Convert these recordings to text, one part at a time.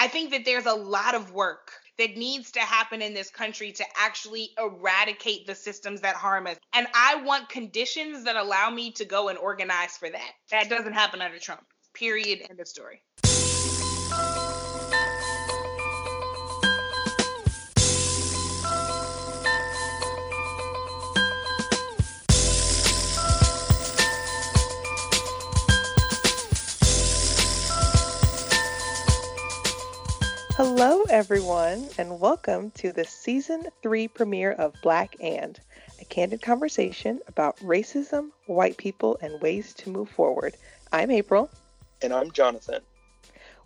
I think that there's a lot of work that needs to happen in this country to actually eradicate the systems that harm us. And I want conditions that allow me to go and organize for that. That doesn't happen under Trump. Period. End of story. Hello, everyone, and welcome to the season three premiere of Black and, a candid conversation about racism, white people, and ways to move forward. I'm April. And I'm Johnathan.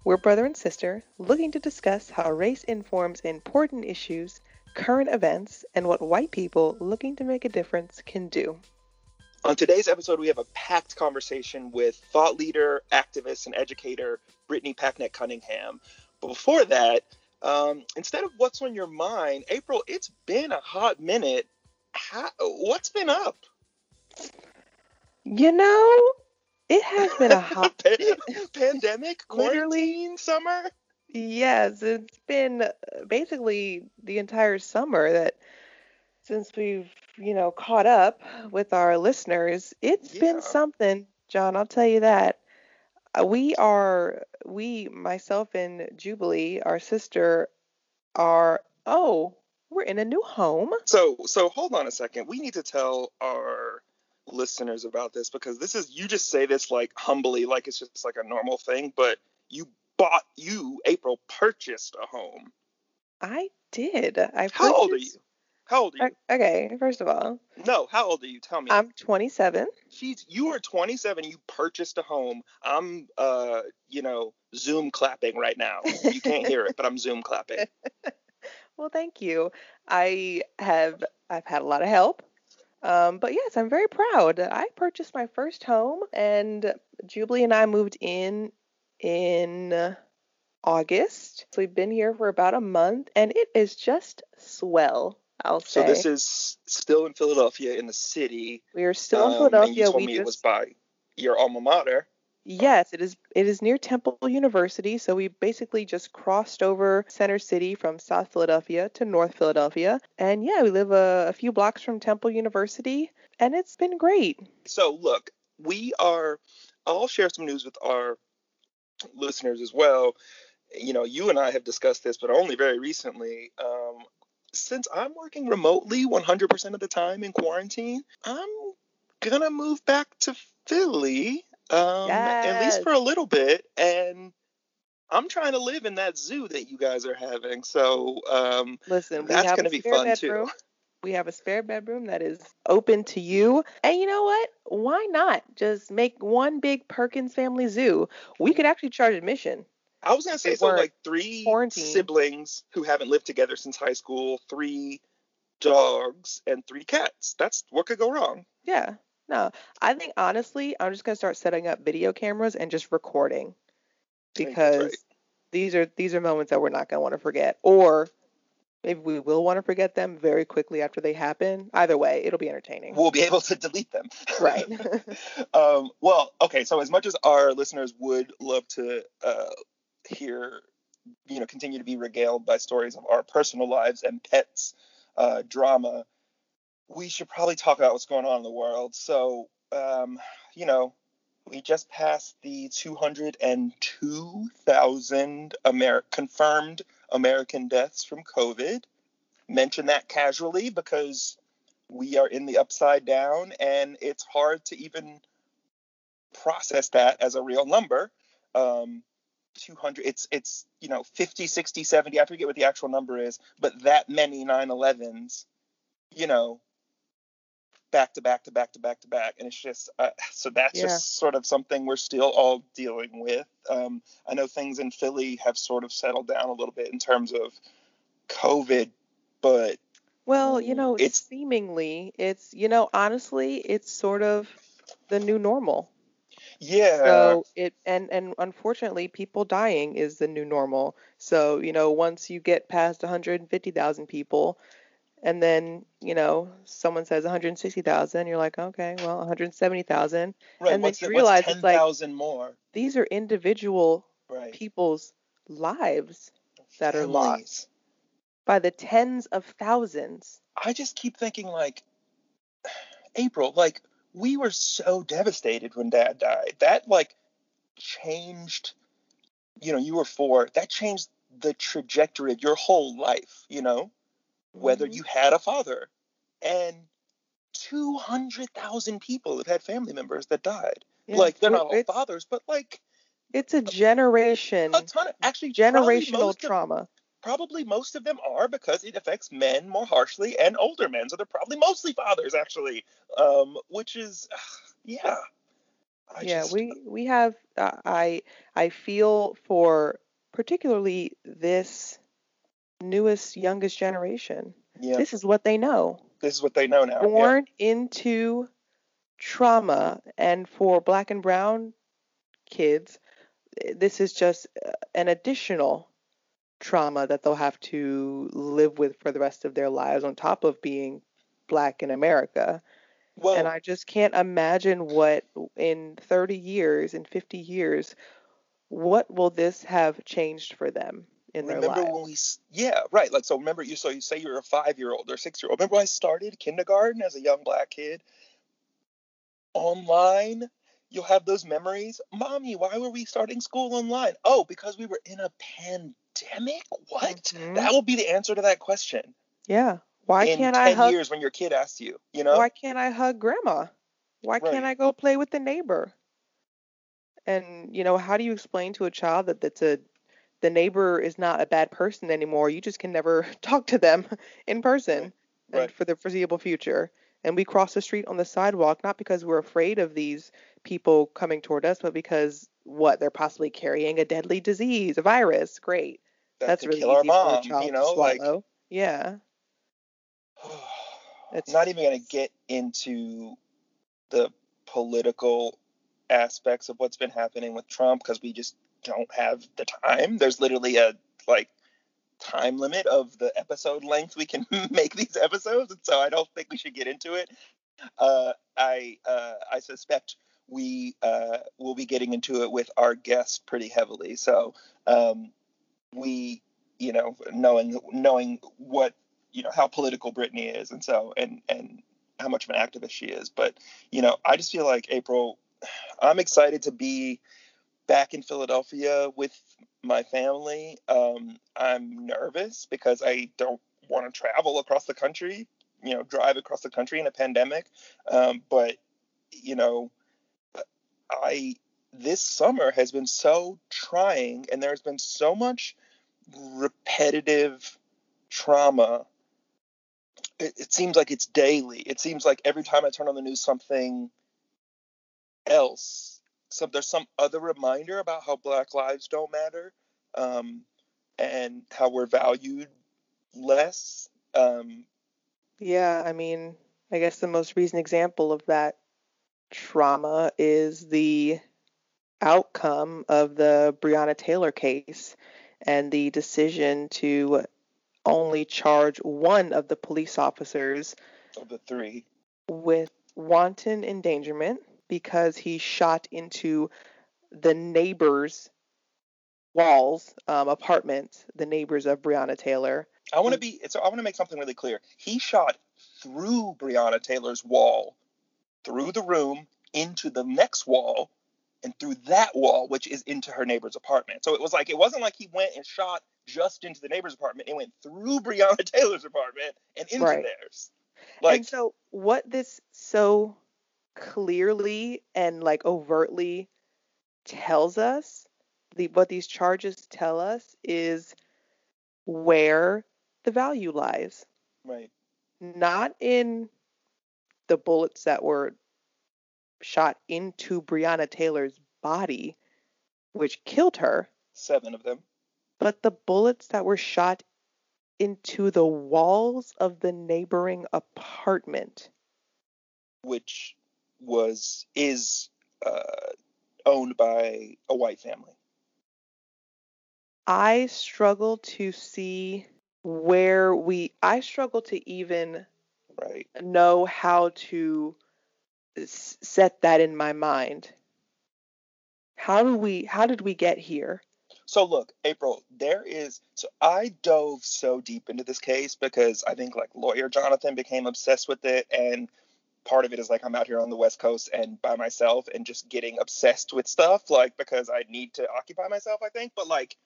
We're brother and sister looking to discuss how race informs important issues, current events, and what white people looking to make a difference can do. On today's episode, we have a packed conversation with thought leader, activist, and educator Brittany Packnett Cunningham but before that, um, instead of what's on your mind, April, it's been a hot minute. How, what's been up? You know, it has been a hot pandemic, quarantine, summer. Yes, it's been basically the entire summer that since we've, you know, caught up with our listeners, it's yeah. been something, John, I'll tell you that. Uh, we are we myself and Jubilee, our sister, are oh we're in a new home. So so hold on a second. We need to tell our listeners about this because this is you just say this like humbly like it's just like a normal thing, but you bought you April purchased a home. I did. I How old are you? How old are you? Okay, first of all. No, how old are you? Tell me. I'm 27. She's you are 27. You purchased a home. I'm uh, you know, Zoom clapping right now. You can't hear it, but I'm Zoom clapping. well, thank you. I have I've had a lot of help. Um, but yes, I'm very proud. I purchased my first home, and Jubilee and I moved in in August. So we've been here for about a month, and it is just swell. I'll say. So this is still in Philadelphia in the city. We are still um, in Philadelphia. You told we me just... it was by your alma mater. Yes, it is. It is near Temple University. So we basically just crossed over Center City from South Philadelphia to North Philadelphia, and yeah, we live a, a few blocks from Temple University, and it's been great. So look, we are. I'll share some news with our listeners as well. You know, you and I have discussed this, but only very recently. Um, since I'm working remotely 100% of the time in quarantine, I'm gonna move back to Philly, um, yes. at least for a little bit, and I'm trying to live in that zoo that you guys are having. So um, listen, that's gonna be fun bedroom. too. We have a spare bedroom that is open to you. And you know what? Why not just make one big Perkins family zoo? We could actually charge admission. I was gonna say so like three quarantine. siblings who haven't lived together since high school, three dogs, and three cats. That's what could go wrong. Yeah. No. I think honestly, I'm just gonna start setting up video cameras and just recording. Because right. these are these are moments that we're not gonna want to forget. Or maybe we will want to forget them very quickly after they happen. Either way, it'll be entertaining. We'll be able to delete them. right. um, well, okay. So as much as our listeners would love to uh, hear, you know, continue to be regaled by stories of our personal lives and pets uh, drama, we should probably talk about what's going on in the world. So, um, you know, we just passed the 202,000 Amer- confirmed American deaths from COVID. Mention that casually because we are in the upside down and it's hard to even process that as a real number. Um, 200 it's it's you know 50 60 70 i forget what the actual number is but that many 911s you know back to back to back to back to back. And it's just uh, so that's yeah. just sort of something we're still all dealing with. Um, i know things in philly have sort of settled down a little bit in terms of covid but well you know it's seemingly it's you know honestly it's sort of the new normal yeah. So it and and unfortunately, people dying is the new normal. So you know, once you get past 150,000 people, and then you know someone says 160,000, you're like, okay, well 170,000, right. and then you realize 10, it's like more. These are individual right. people's lives that Families. are lost by the tens of thousands. I just keep thinking like April, like we were so devastated when dad died. That like changed you know, you were four, that changed the trajectory of your whole life, you know, whether Mhm. you had a father. And 200,000 people have had family members that died. Yeah, Like they're not all fathers, but like it's a generation a ton of actually generational most of- trauma. Probably most of them are because it affects men more harshly and older men. So they're probably mostly fathers, actually, um, which is, yeah. I yeah, just, we we have uh, I I feel for particularly this newest youngest generation. yeah, This is what they know. this is what they know now. yeah. Born into trauma and for black and brown kids this is just uh, an additional trauma that they'll have to live with for the rest of their lives on top of being black in America. Well, and I just can't imagine what in 30 years, in 50 years, what will this have changed for them in their remember lives? when we, yeah, right. Like, so remember you, so you say you're a five year old or six year old. Remember I started kindergarten as a young black kid? Online, you'll have those memories. Mommy, why were we starting school online? Oh, because we were in a pandemic? What? Mhm. That will be the answer to that question. Yeah. Why in can't 10 I hug years when your kid asks you, you know? why can't I hug grandma? Why Right. can't I go play with the neighbor? And you know, how do you explain to a child that that's a the neighbor is not a bad person anymore? You just can never talk to them in person and Right. for the foreseeable future. And we cross the street on the sidewalk not because we're afraid of these people coming toward us, but because what they're possibly carrying a deadly disease, a virus. Great. That That's really kill our easy for a child you to know? Like, swallow. yeah. It's not even going to get into the political aspects of what's been happening with Trump because we just don't have the time. There's literally a like time limit of the episode length we can make these episodes, and so I don't think we should get into it. Uh, I uh, I suspect we uh, will be getting into it with our guests pretty heavily. So um, we, you know, knowing knowing what you know how political Brittany is, and so and and how much of an activist she is. But you know, I just feel like April. I'm excited to be back in Philadelphia with my family. Um, I'm nervous because I don't want to travel across the country. You know, drive across the country in a pandemic. Um, but you know, I this summer has been so trying, and there's been so much repetitive trauma it, it, seems like it's daily. It seems like every time I turn on the news, something else. So there's some other reminder about how Black lives don't matter, um, and how we're valued less. Um, yeah, I mean, I guess the most recent example of that trauma is the outcome of the Breonna Taylor case and the decision to only charge one of the police officers of the three with wanton endangerment because he shot into the neighbors' walls, um, apartments, the neighbors of Breonna Taylor. I want to be. So I want to make something really clear. He shot through Breonna Taylor's wall, through the room, into the next wall, and through that wall, which is into her neighbor's apartment. So it was like it wasn't like he went and shot just into the neighbor's apartment. It went through Breonna Taylor's apartment and into Right. theirs. Like and so what this so clearly and like overtly tells us, the what these charges tell us is where the value lies. right, Not in the bullets that were shot into Breonna Taylor's body, which killed her, seven of them. but the bullets that were shot into the walls of the neighboring apartment. which was is uh, owned by a white family. I struggle to see where we, I struggle to even Right. know how to set that in my mind. How do we, how did we get here? So look, April, there is so I dove so deep into this case because I think like lawyer Johnathan became obsessed with it and part of it is like I'm out here on the West Coast and by myself and just getting obsessed with stuff like because I need to occupy myself, I think. But like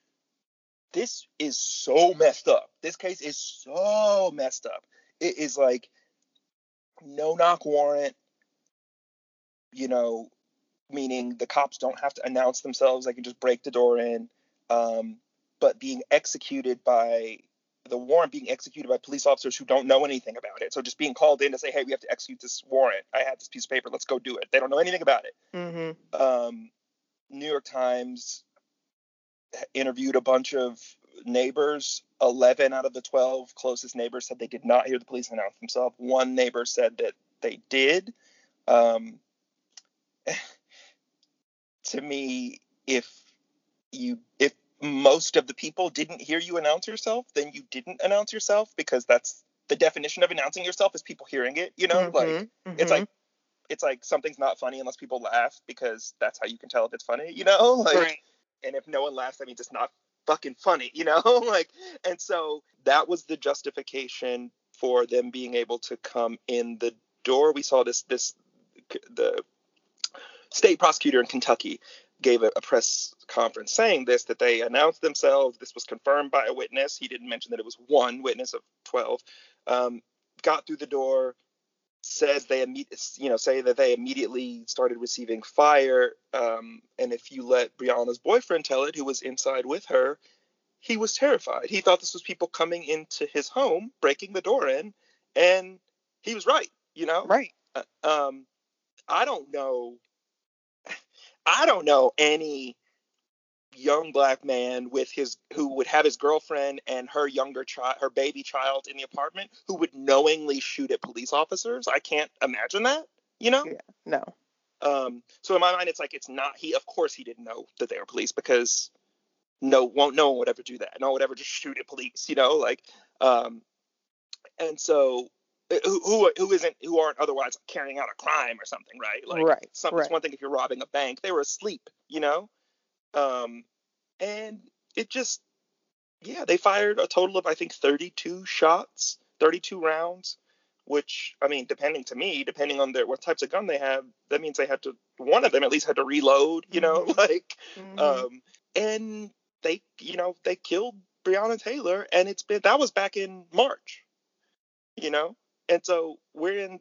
this is so messed up. This case is so messed up. It is like no knock warrant, you know, meaning the cops don't have to announce themselves. They can just break the door in. Um, but being executed by the warrant being executed by police officers who don't know anything about it. So just being called in to say, hey, we have to execute this warrant. I have this piece of paper. Let's go do it. They don't know anything about it. Mm-hmm. Um, New York Times interviewed a bunch of neighbors. 11 out of the 12 closest neighbors said they did not hear the police announce themselves. One neighbor said that they did. Um, to me, if you if most of the people didn't hear you announce yourself, then you didn't announce yourself because that's the definition of announcing yourself is people hearing it. You know, Mm-hmm, like mm-hmm. it's like it's like something's not funny unless people laugh because that's how you can tell if it's funny. You know, like Right. and if no one laughs, that means it's not fucking funny. You know, like and so that was the justification for them being able to come in the door. We saw this this the state prosecutor in Kentucky gave a, a press conference saying this that they announced themselves. This was confirmed by a witness. He didn't mention that it was one witness of 12. Um, got through the door, says they you know say that they immediately started receiving fire. Um, and if you let Breonna's boyfriend tell it, who was inside with her, he was terrified. He thought this was people coming into his home, breaking the door in, and he was right. You know, Right. uh, um, I don't know. I don't know any young black man with his who would have his girlfriend and her younger child, her baby child in the apartment, who would knowingly shoot at police officers. I can't imagine that. You know. Yeah. No. Um, so in my mind, it's like it's not he. Of course, he didn't know that they were police because no, won't no one would ever do that. No one would ever just shoot at police. You know, like, um, and so who who who isn't who aren't otherwise carrying out a crime or something, right? Like, Right, some, right. It's one thing if you're robbing a bank. They were asleep. You know, um, and it just yeah, they fired a total of I think 32 shots, 32 rounds which I mean, depending to me, depending on their what types of gun they have, that means they had to one of them at least had to reload, you know, like Mhm. um and they you know, they killed Breonna Taylor and it's been that was back in March. You know? And so we're in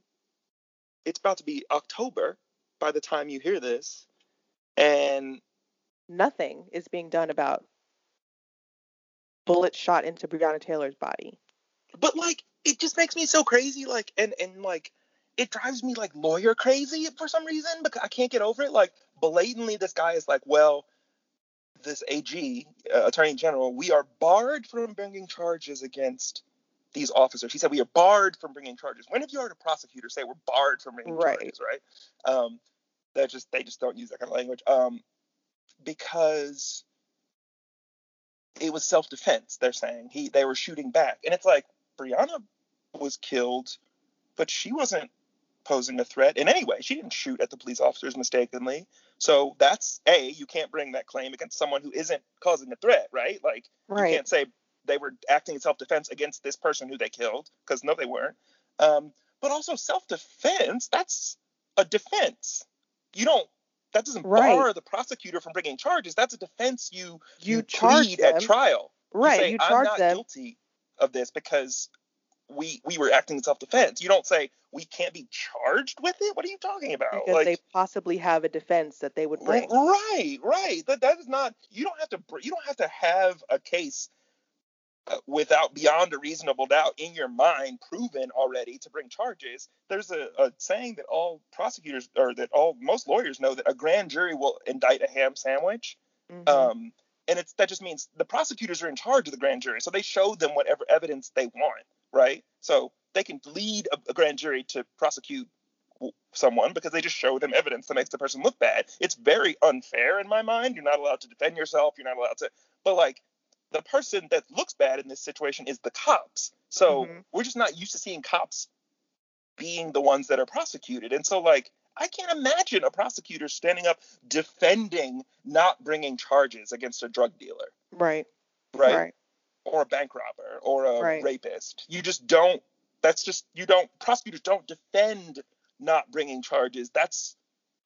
it's about to be October by the time you hear this. And Nothing is being done about bullets shot into Breonna Taylor's body. but like it just makes me so crazy like and and like it drives me like lawyer crazy for some reason because i can't get over it like blatantly this guy is like well this ag uh, attorney general we are barred from bringing charges against these officers. He said we are barred from bringing charges. When have you heard a prosecutor say we're barred from bringing Right. charges right? Um that just they just don't use that kind of language. Um because it was self-defense they're saying. He they were shooting back. And it's like breonna was killed but she wasn't posing a threat in any way. She didn't shoot at the police officers mistakenly. So that's a you can't bring that claim against someone who isn't causing a threat right? Like you can't say they were acting in self-defense against this person who they killed because no they weren't um, but also self-defense that's a defense you don't that doesn't Right. bar the prosecutor from bringing charges that's a defense you You charge plead at trial You Right. say, you i'm charge not them. guilty of this because we we were acting in self-defense you don't say we can't be charged with it what are you talking about because like they possibly have a defense that they would bring. Right, right. That that is not. You don't have to. You don't have to have a case without beyond a reasonable doubt in your mind proven already to bring charges. There's a, a saying that all prosecutors or that all most lawyers know that a grand jury will indict a ham sandwich. Mhm. Um, and it's that just means the prosecutors are in charge of the grand jury, so they show them whatever evidence they want, right? So they can lead a, a grand jury to prosecute someone because they just show them evidence that makes the person look bad. It's very unfair in my mind. You're not allowed to defend yourself. You're not allowed to. But like the person that looks bad in this situation is the cops. So Mhm. we're just not used to seeing cops being the ones that are prosecuted. And so like I can't imagine a prosecutor standing up defending not bringing charges against a drug dealer. Right. Right. right. Or a bank robber or a right. rapist. You just don't. That's just you don't. Prosecutors don't defend not bringing charges. That's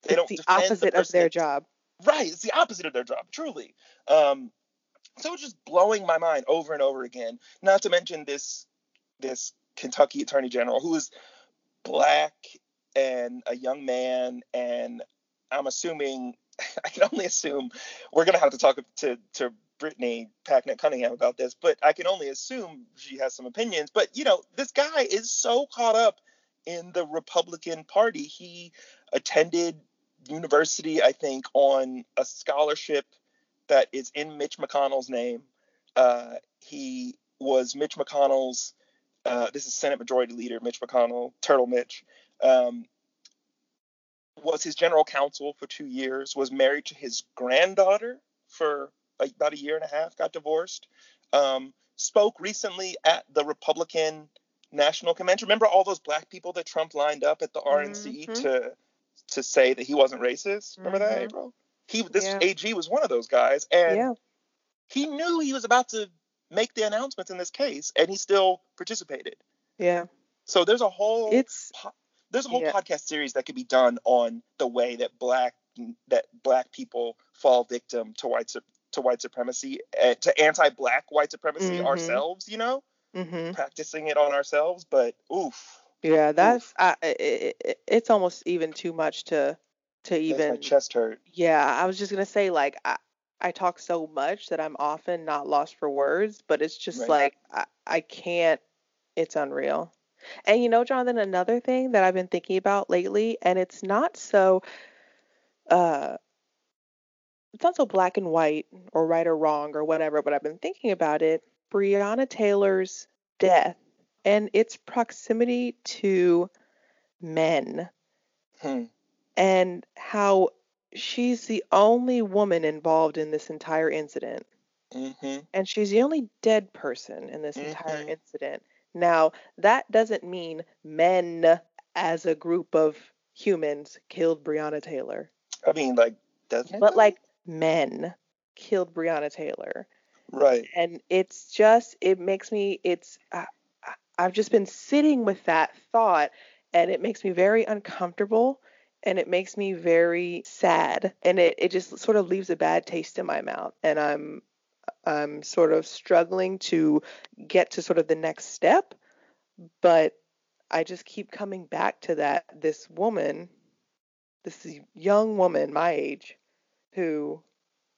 they it's don't. the opposite the of their job. Right. It's the opposite of their job. Truly. Um, so it's just blowing my mind over and over again. Not to mention this this Kentucky Attorney General who is black and a young man, and I'm assuming I can only assume we're gonna have to talk to to Brittany Packnett Cunningham about this, but I can only assume she has some opinions. But you know, this guy is so caught up in the Republican Party. He attended university, I think, on a scholarship that is in Mitch McConnell's name. Uh, he was Mitch McConnell's. Uh, this is Senate Majority Leader Mitch McConnell, Turtle Mitch. Um, was his general counsel for two years. Was married to his granddaughter for about a year and a half. Got divorced. Um, spoke recently at the Republican National Convention. Remember all those black people that Trump lined up at the RNC mm-hmm. to to say that he wasn't racist? Remember mm-hmm. that, April? He this yeah. AG was one of those guys, and yeah. he knew he was about to make the announcements in this case, and he still participated. Yeah. So there's a whole it's po- there's a whole yeah. podcast series that could be done on the way that black that black people fall victim to white to white supremacy uh, to anti-black white supremacy mm-hmm. ourselves. You know, mm-hmm. practicing it on ourselves. But oof. Yeah, that's I, it, it's almost even too much to to even my chest hurt. Yeah, I was just gonna say like I, I talk so much that I'm often not lost for words, but it's just right. like I, I can't. It's unreal. And you know, Johnathan, another thing that I've been thinking about lately, and it's not so uh it's not so black and white or right or wrong or whatever, but I've been thinking about it. Breonna Taylor's death and its proximity to men. Hmm and how she's the only woman involved in this entire incident. Mm-hmm. And she's the only dead person in this mm-hmm. entire incident. Now, that doesn't mean men as a group of humans killed Breonna Taylor. I mean, like, doesn't But, like, men killed Breonna Taylor. Right. And it's just, it makes me, it's, I, I've just been sitting with that thought, and it makes me very uncomfortable and it makes me very sad and it, it just sort of leaves a bad taste in my mouth and i'm i'm sort of struggling to get to sort of the next step but i just keep coming back to that this woman this young woman my age who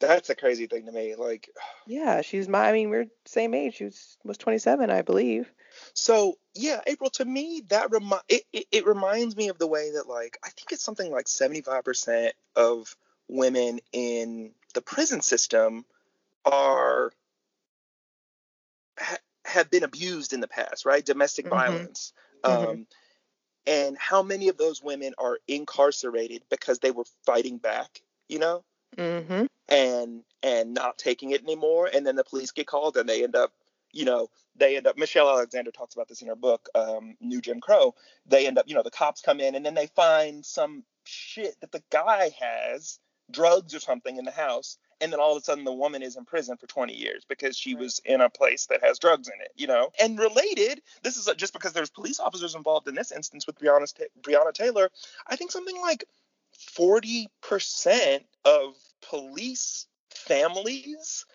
that's a crazy thing to me like yeah she's my i mean we're same age she was, was 27 i believe so yeah, April. To me, that remi- it, it, it reminds me of the way that like I think it's something like seventy five percent of women in the prison system are ha, have been abused in the past, right? Domestic mm-hmm. violence. Mm-hmm. Um, and how many of those women are incarcerated because they were fighting back, you know? Mm-hmm. And and not taking it anymore, and then the police get called and they end up you know, they end up, Michelle Alexander talks about this in her book, um, New Jim Crow. They end up, you know, the cops come in and then they find some shit that the guy has, drugs or something in the house. And then all of a sudden the woman is in prison for 20 years because she was in a place that has drugs in it, you know? And related, this is just because there's police officers involved in this instance with Breonna, Breonna Taylor, I think something like 40% of police families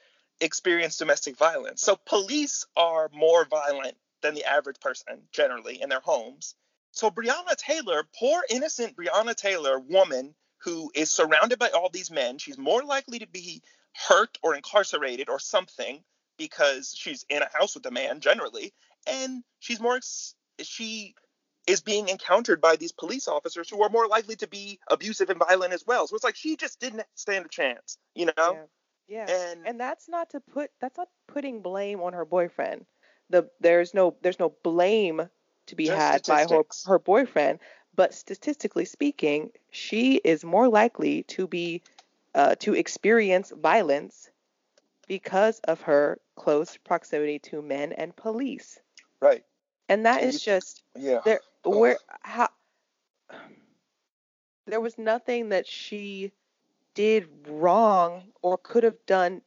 experience domestic violence. So police are more violent than the average person generally in their homes. So Breonna Taylor, poor innocent Breonna Taylor, woman who is surrounded by all these men, she's more likely to be hurt or incarcerated or something because she's in a house with a man generally, and she's more she is being encountered by these police officers who are more likely to be abusive and violent as well. So it's like she just didn't stand a chance, you know? Yeah. Yeah. And, and that's not to put that's not putting blame on her boyfriend. The there's no there's no blame to be had by her, her boyfriend, but statistically speaking, she is more likely to be uh, to experience violence because of her close proximity to men and police. Right. And that is just yeah. There, where how there was nothing that she did wrong or could have done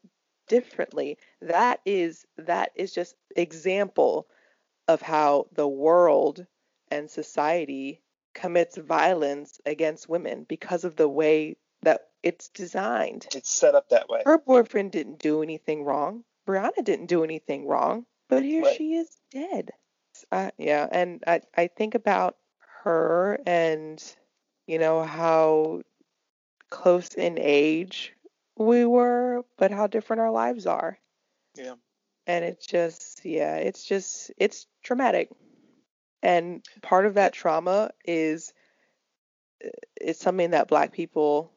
differently. That is that is just example of how the world and society commits violence against women because of the way that it's designed. It's set up that way. Her boyfriend didn't do anything wrong. Breonna didn't do anything wrong, but here right. she is dead. Uh, yeah, and I I think about her and you know how close in age we were, but how different our lives are. Yeah. And it's just yeah, it's just it's traumatic. And part of that trauma is it's something that black people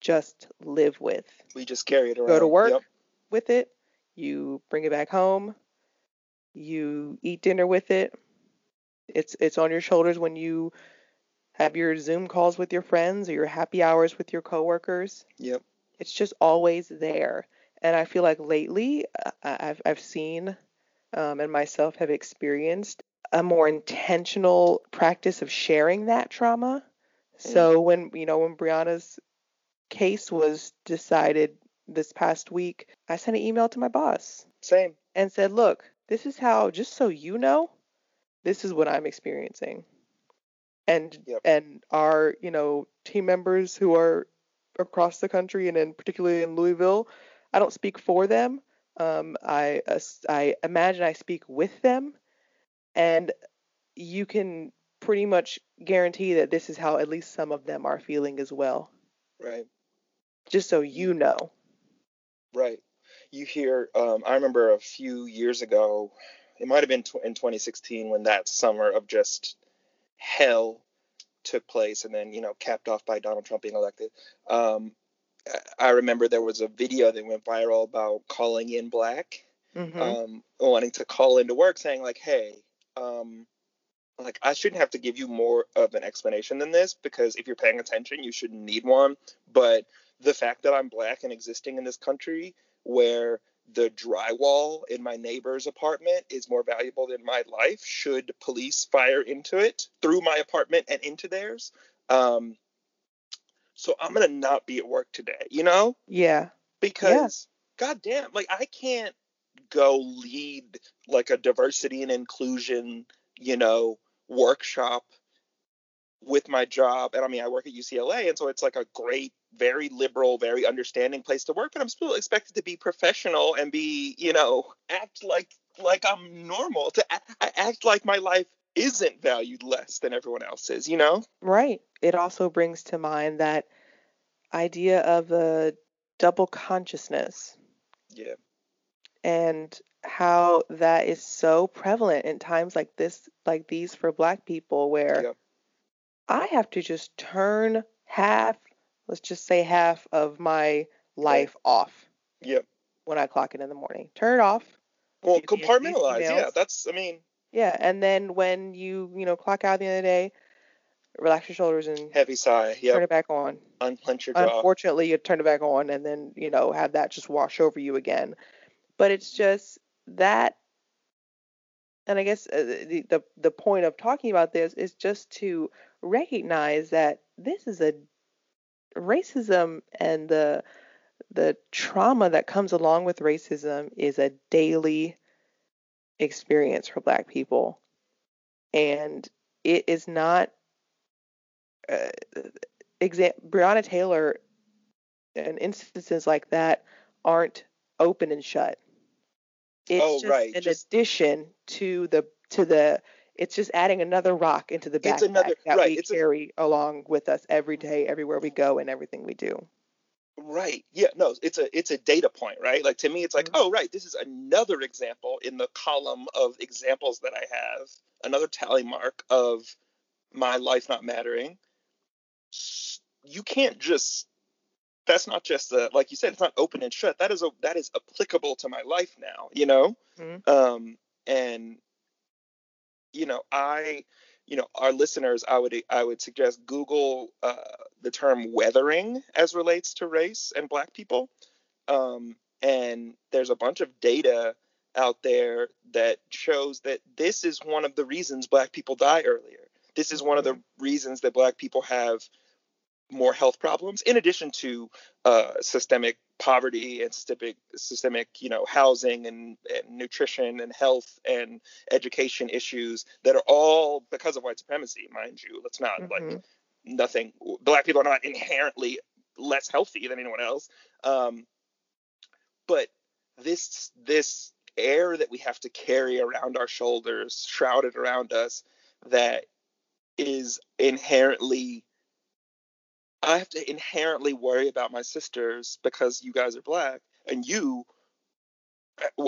just live with. We just carry it around. Go to work yep. with it. You bring it back home. You eat dinner with it. It's it's on your shoulders when you have your Zoom calls with your friends or your happy hours with your coworkers. Yep. It's just always there. And I feel like lately uh, I've I've seen um, and myself have experienced a more intentional practice of sharing that trauma. So when you know when Breonna's case was decided this past week, I sent an email to my boss. Same. And said, "Look, this is how just so you know, this is what I'm experiencing." And yep. and our, you know, team members who are across the country and in particularly in Louisville, I don't speak for them. Um, I I imagine I speak with them and you can pretty much guarantee that this is how at least some of them are feeling as well. Right. Just so you know. Right. You hear, um, I remember a few years ago, it might have been tw- in 2016 when that summer of just hell took place and then, you know, capped off by Donald Trump being elected. Um, I remember there was a video that went viral about calling in black, mm-hmm. um, wanting to call into work saying, like, hey, um, like I shouldn't have to give you more of an explanation than this because if you're paying attention, you shouldn't need one. But the fact that I'm black and existing in this country where the drywall in my neighbor's apartment is more valuable than my life should police fire into it through my apartment and into theirs. Um, so I'm gonna not be at work today, you know? Yeah. Because yeah. goddamn, like I can't go lead like a diversity and inclusion, you know, workshop with my job. And I mean, I work at UCLA, and so it's like a great, very liberal, very understanding place to work. but I'm still expected to be professional and be, you know, act like like I'm normal. To I act like my life isn't valued less than everyone else's, you know? Right. It also brings to mind that idea of a double consciousness. Yeah and how that is so prevalent in times like this like these for black people where yep. I have to just turn half let's just say half of my life off. Yep. When I clock in in the morning. Turn it off. Well, compartmentalize. Yeah, that's I mean Yeah, and then when you, you know, clock out at the end of the day, relax your shoulders and heavy sigh. Yeah. Turn it back on. Unclench your jaw. Unfortunately, you turn it back on and then, you know, have that just wash over you again but it's just that and I guess uh, the, the the point of talking about this is just to recognize that this is a racism and the the trauma that comes along with racism is a daily experience for black people and it is not uh, exa- Breonna Taylor and instances like that aren't open and shut. It's oh, just right. an just, addition to the to the it's just adding another rock into the backpack another, that right, we carry a, along with us every day, everywhere we go, and everything we do. Right. Yeah. No. It's a it's a data point, right? Like to me, it's like, mm-hmm. oh, right. This is another example in the column of examples that I have. Another tally mark of my life not mattering. You can't just that's not just a, like you said, it's not open and shut. That is a that is applicable to my life now, you know. Mm-hmm. Um, and you know, I, you know, our listeners, I would I would suggest Google uh, the term weathering as relates to race and Black people. Um, and there's a bunch of data out there that shows that this is one of the reasons Black people die earlier. This is one of the mm-hmm. reasons that Black people have more health problems in addition to uh, systemic poverty and systemic systemic you know housing and, and, nutrition and health and education issues that are all because of white supremacy mind you let's not mm-hmm. like nothing black people are not inherently less healthy than anyone else um, but this this air that we have to carry around our shoulders shrouded around us that is inherently I have to inherently worry about my sisters because you guys are black and you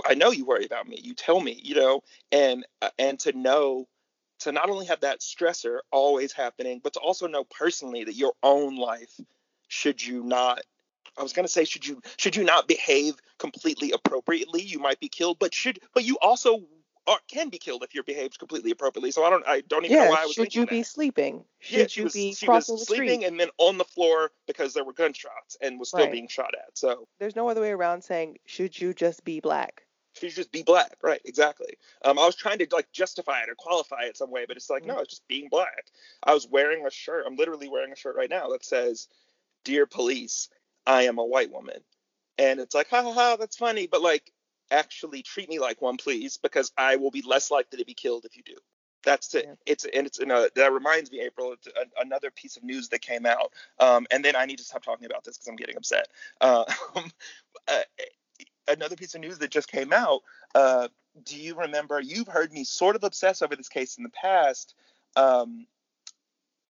I know you worry about me. You tell me, you know, and uh, and to know to not only have that stressor always happening, but to also know personally that your own life should you not I was going to say should you should you not behave completely appropriately, you might be killed, but should but you also are, can be killed if you're behaved completely appropriately. So I don't I don't even yeah, know why I was should you be that. sleeping? Should yeah, she you was, be she was sleeping street? and then on the floor because there were gunshots and was still Right. being shot at. So There's no other way around saying should you just be black? should just be black, right? Exactly. Um, I was trying to like justify it or qualify it some way, but it's like no, it's just being black. I was wearing a shirt. I'm literally wearing a shirt right now that says, "Dear police, I am a white woman," and it's like, ha ha ha, that's funny, but like actually treat me like one, please, because I will be less likely to be killed if you do. That's it. Yeah. It's and it's in a, that reminds me, April, it's a, another piece of news that came out. Um, and then I need to stop talking about this because I'm getting upset. Uh, uh, another piece of news that just came out. Uh, do you remember? You've heard me sort of obsess over this case in the past. Um,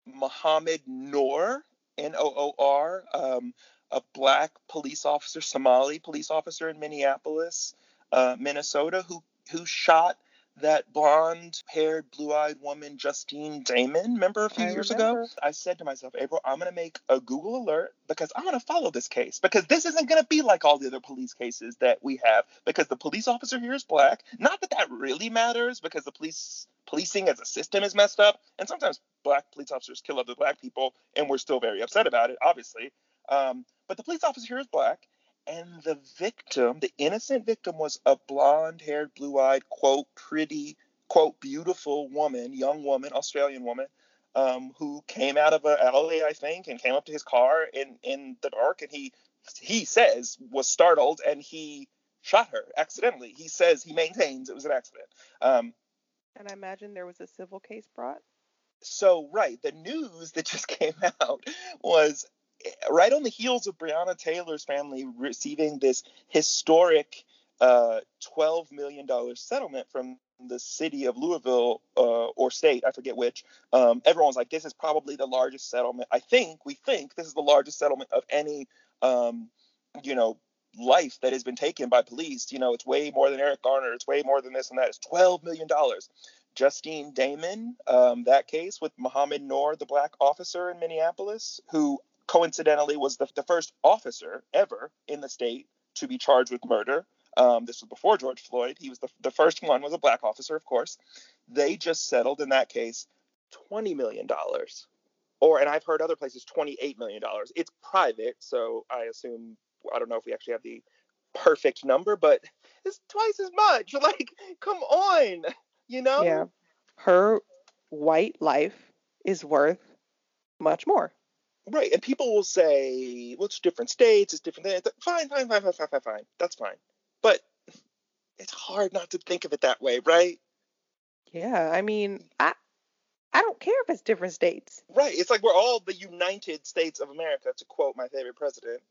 Mohammed Noor, N O O R, um, a black police officer, Somali police officer in Minneapolis, uh, Minnesota, who who shot that blonde-haired, blue-eyed woman, Justine Damond. Remember a few I years remember. ago? I said to myself, April, I'm gonna make a Google alert because I'm gonna follow this case because this isn't gonna be like all the other police cases that we have because the police officer here is black. Not that that really matters because the police policing as a system is messed up, and sometimes black police officers kill other black people, and we're still very upset about it, obviously. Um, but the police officer here is black, and the victim, the innocent victim, was a blonde-haired, blue-eyed, quote, pretty, quote, beautiful woman, young woman, Australian woman, um, who came out of a alley, I think, and came up to his car in in the dark, and he he says was startled, and he shot her accidentally. He says he maintains it was an accident. Um, And I imagine there was a civil case brought. so right, the news that just came out was right on the heels of Breonna Taylor's family receiving this historic uh, $12 million settlement from the city of Louisville uh, or state, I forget which. Um, everyone's like, this is probably the largest settlement. I think, we think this is the largest settlement of any, um, you know, life that has been taken by police. You know, it's way more than Eric Garner. It's way more than this and that. It's $12 million. Justine Damond, um, that case with Mohammed Noor, the black officer in Minneapolis, who coincidentally was the, the first officer ever in the state to be charged with murder. Um, this was before George Floyd. He was the, the first one was a black officer, of course. They just settled in that case $20 million. Or, and I've heard other places, $28 million. It's private, so I assume, I don't know if we actually have the perfect number, but it's twice as much. Like, come on, you know? Yeah. Her white life is worth much more. Right. And people will say, well, it's different states, it's different things. Fine, fine, fine, fine, fine, fine, fine. That's fine. But it's hard not to think of it that way, right? Yeah, I mean, I I don't care if it's different states. Right. It's like we're all the United States of America, to quote my favorite president.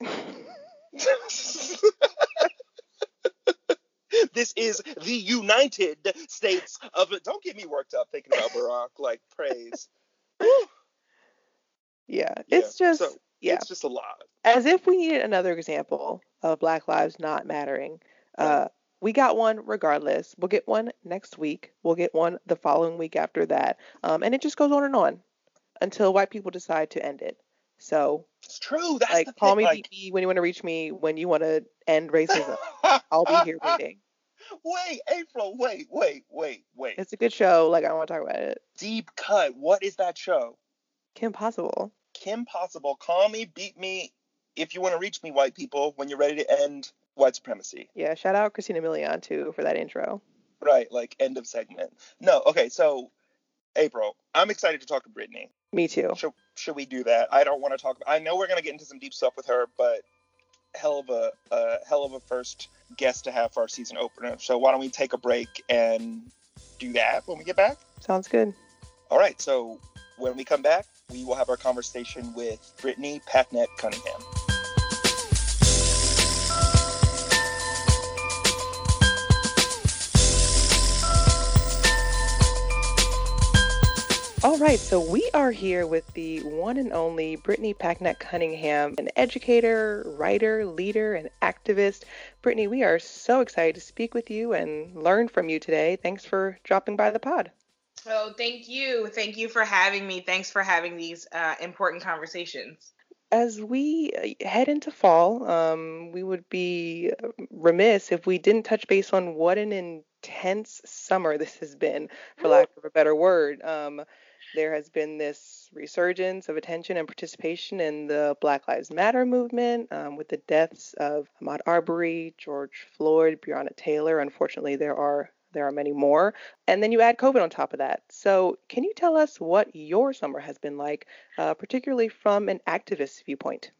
this is the United States of. Don't get me worked up thinking about Barack like praise. Yeah, it's just so yeah, It's just a lot. as if we needed another example of Black Lives not mattering. Uh, we got one regardless. We'll get one next week. We'll get one the following week after that. Um, and it just goes on and on until white people decide to end it. So, It's true. That's like, the call thing. me, like, when you want to reach me, when you want to end racism. I'll be here waiting. Wait, April, wait, wait, wait, wait. It's a good show. Like, I want to talk about it. Deep Cut. What is that show? Kim Possible. Kim Possible. Call me, beat me if you want to reach me, white people, when you're ready to end white supremacy. Yeah, shout out Christina Milian too for that intro. Right, like end of segment. No, okay, so April, I'm excited to talk to Brittany. Me too. Should, should we do that? I don't want to talk. I know we're gonna get into some deep stuff with her, but hell of a uh, hell of a first guest to have for our season opener. So why don't we take a break and do that when we get back? Sounds good. All right. So when we come back, we will have our conversation with Brittany Packnett Cunningham. All right, so we are here with the one and only Brittany Packnett Cunningham, an educator, writer, leader, and activist. Brittany, we are so excited to speak with you and learn from you today. Thanks for dropping by the pod. Oh, thank you. Thank you for having me. Thanks for having these uh, important conversations. As we uh, head into fall, um, we would be remiss if we didn't touch base on what an intense summer this has been, for lack of a better word. Um, there has been this resurgence of attention and participation in the Black Lives Matter movement um, with the deaths of Ahmaud Arbery, George Floyd, Breonna Taylor. Unfortunately, there are there are many more. And then you add COVID on top of that. So, can you tell us what your summer has been like, uh, particularly from an activist viewpoint?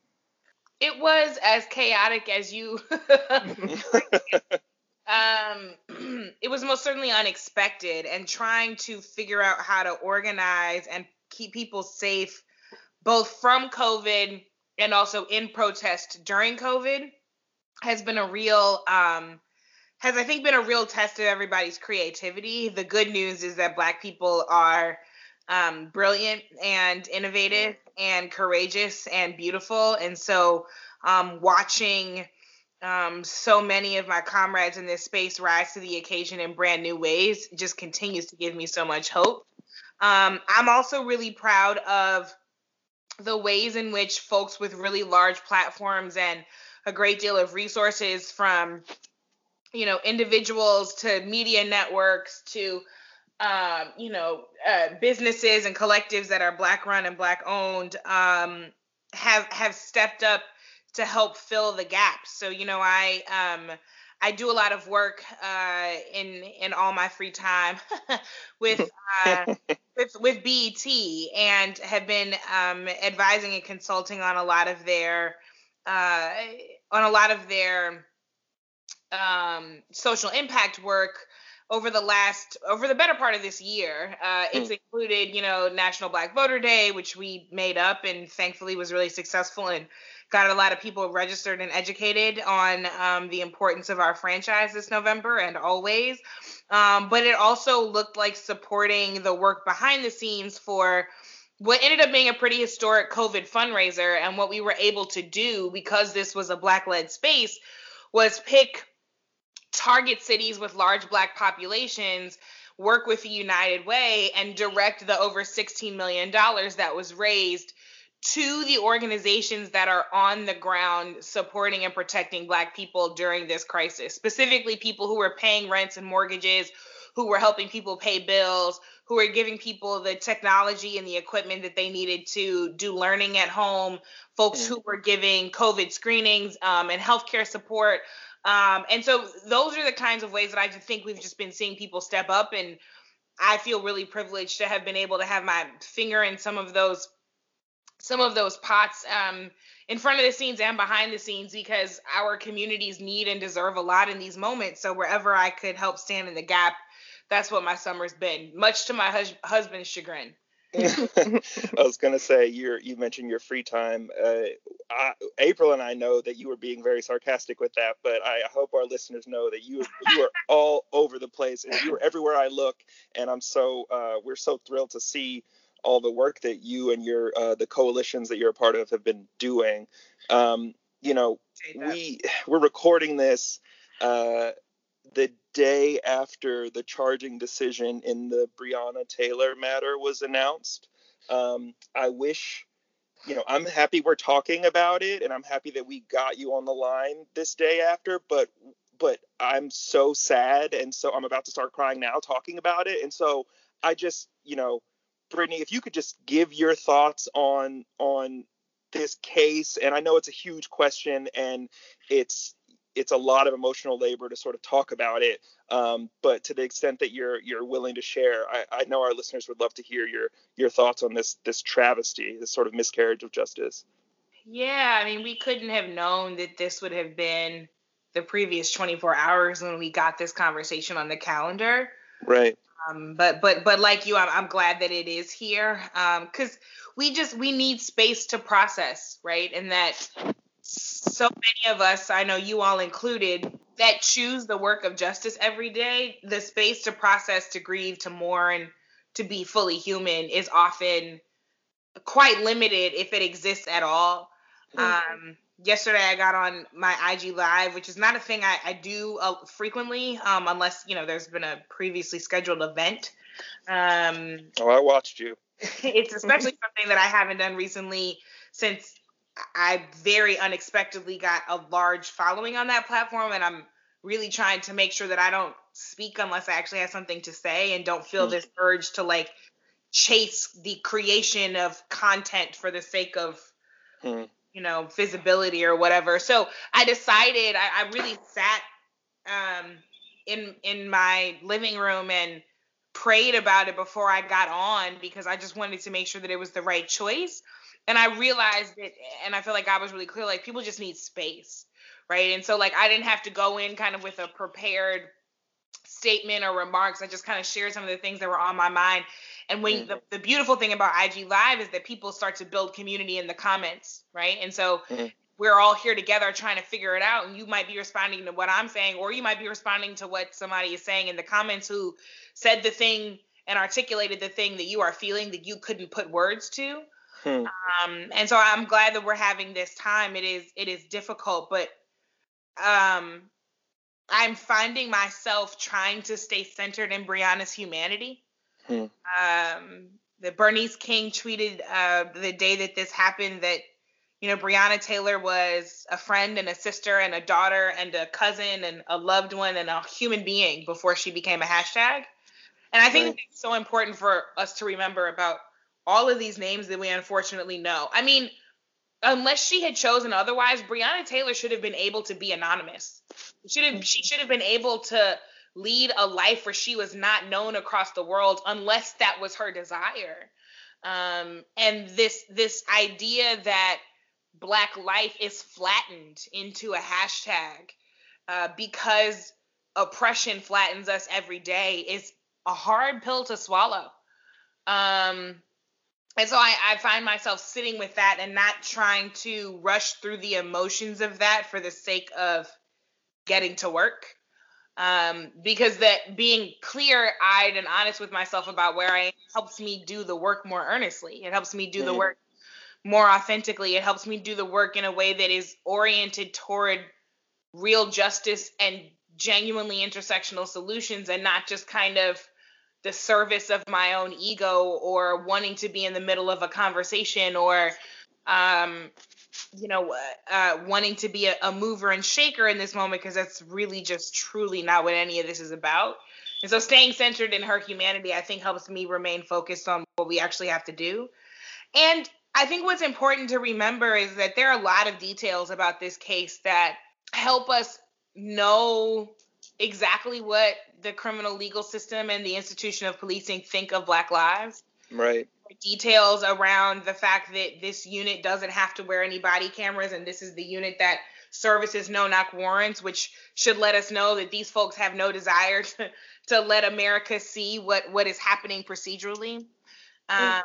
It was as chaotic as you Um, it was most certainly unexpected, and trying to figure out how to organize and keep people safe, both from COVID and also in protest during COVID, has been a real um, has I think been a real test of everybody's creativity. The good news is that Black people are um, brilliant and innovative and courageous and beautiful, and so um, watching um, so many of my comrades in this space rise to the occasion in brand new ways just continues to give me so much hope. Um, I'm also really proud of the ways in which folks with really large platforms and a great deal of resources from you know individuals to media networks to um, you know uh, businesses and collectives that are black run and black owned um, have have stepped up to help fill the gaps. So you know, I um I do a lot of work uh, in in all my free time with uh, with with BET and have been um, advising and consulting on a lot of their uh, on a lot of their um, social impact work over the last over the better part of this year. Uh, it's mm. included, you know, National Black Voter Day, which we made up and thankfully was really successful and got a lot of people registered and educated on um, the importance of our franchise this November and always. Um, but it also looked like supporting the work behind the scenes for what ended up being a pretty historic COVID fundraiser. And what we were able to do because this was a Black led space was pick target cities with large Black populations work with the United Way and direct the over $16 million that was raised to the organizations that are on the ground supporting and protecting Black people during this crisis, specifically people who were paying rents and mortgages, who were helping people pay bills, who were giving people the technology and the equipment that they needed to do learning at home, folks who were giving COVID screenings um, and healthcare support. Um, and so those are the kinds of ways that I think we've just been seeing people step up. And I feel really privileged to have been able to have my finger in some of those some of those pots um, in front of the scenes and behind the scenes because our communities need and deserve a lot in these moments. So wherever I could help stand in the gap, that's what my summer's been, much to my hus- husband's chagrin. I was gonna say you you mentioned your free time. Uh, I, April and I know that you were being very sarcastic with that, but I hope our listeners know that you you are all over the place and you are everywhere I look. And I'm so uh, we're so thrilled to see all the work that you and your uh, the coalitions that you're a part of have been doing. Um, you know, we we're recording this uh, the day after the charging decision in the Breonna Taylor matter was announced. Um, I wish, you know, I'm happy we're talking about it, and I'm happy that we got you on the line this day after. But but I'm so sad, and so I'm about to start crying now talking about it, and so I just, you know Brittany, if you could just give your thoughts on on this case, and I know it's a huge question, and it's it's a lot of emotional labor to sort of talk about it. Um, but to the extent that you're you're willing to share, I, I know our listeners would love to hear your your thoughts on this this travesty, this sort of miscarriage of justice. Yeah, I mean, we couldn't have known that this would have been the previous 24 hours when we got this conversation on the calendar. Right. Um, but but but like you, I'm, I'm glad that it is here because um, we just we need space to process, right? And that so many of us, I know you all included, that choose the work of justice every day, the space to process, to grieve, to mourn, to be fully human is often quite limited if it exists at all. Mm-hmm. Um, yesterday I got on my IG live, which is not a thing I, I do uh, frequently, um, unless you know there's been a previously scheduled event. Um, oh, I watched you. it's especially something that I haven't done recently since I very unexpectedly got a large following on that platform, and I'm really trying to make sure that I don't speak unless I actually have something to say and don't feel this urge to like chase the creation of content for the sake of mm-hmm. you know visibility or whatever. So I decided I, I really sat um, in in my living room and prayed about it before I got on because I just wanted to make sure that it was the right choice and I realized it, and I feel like God was really clear. Like people just need space, right? And so like I didn't have to go in kind of with a prepared statement or remarks. I just kind of shared some of the things that were on my mind. And when mm-hmm. the, the beautiful thing about IG Live is that people start to build community in the comments, right? And so mm-hmm. we're all here together trying to figure it out. And you might be responding to what I'm saying, or you might be responding to what somebody is saying in the comments who said the thing and articulated the thing that you are feeling that you couldn't put words to. Hmm. Um, and so I'm glad that we're having this time. It is it is difficult, but um, I'm finding myself trying to stay centered in Breonna's humanity. Hmm. Um, the Bernice King tweeted uh, the day that this happened that you know Breonna Taylor was a friend and a sister and a daughter and a cousin and a loved one and a human being before she became a hashtag. And I think right. it's so important for us to remember about all of these names that we unfortunately know. I mean, unless she had chosen otherwise, Breonna Taylor should have been able to be anonymous. She should have she should have been able to lead a life where she was not known across the world unless that was her desire. Um, and this this idea that black life is flattened into a hashtag uh, because oppression flattens us every day is a hard pill to swallow. Um, and so I, I find myself sitting with that and not trying to rush through the emotions of that for the sake of getting to work. Um, because that being clear-eyed and honest with myself about where i am helps me do the work more earnestly. It helps me do mm-hmm. the work more authentically. It helps me do the work in a way that is oriented toward real justice and genuinely intersectional solutions and not just kind of the service of my own ego or wanting to be in the middle of a conversation or um you know uh, wanting to be a, a mover and shaker in this moment because that's really just truly not what any of this is about. And so staying centered in her humanity i think helps me remain focused on what we actually have to do. And i think what's important to remember is that there are a lot of details about this case that help us know exactly what the criminal legal system and the institution of policing think of black lives. Right. Details around the fact that this unit doesn't have to wear any body cameras and this is the unit that services no knock warrants, which should let us know that these folks have no desire to, to let America see what, what is happening procedurally. Mm. Um,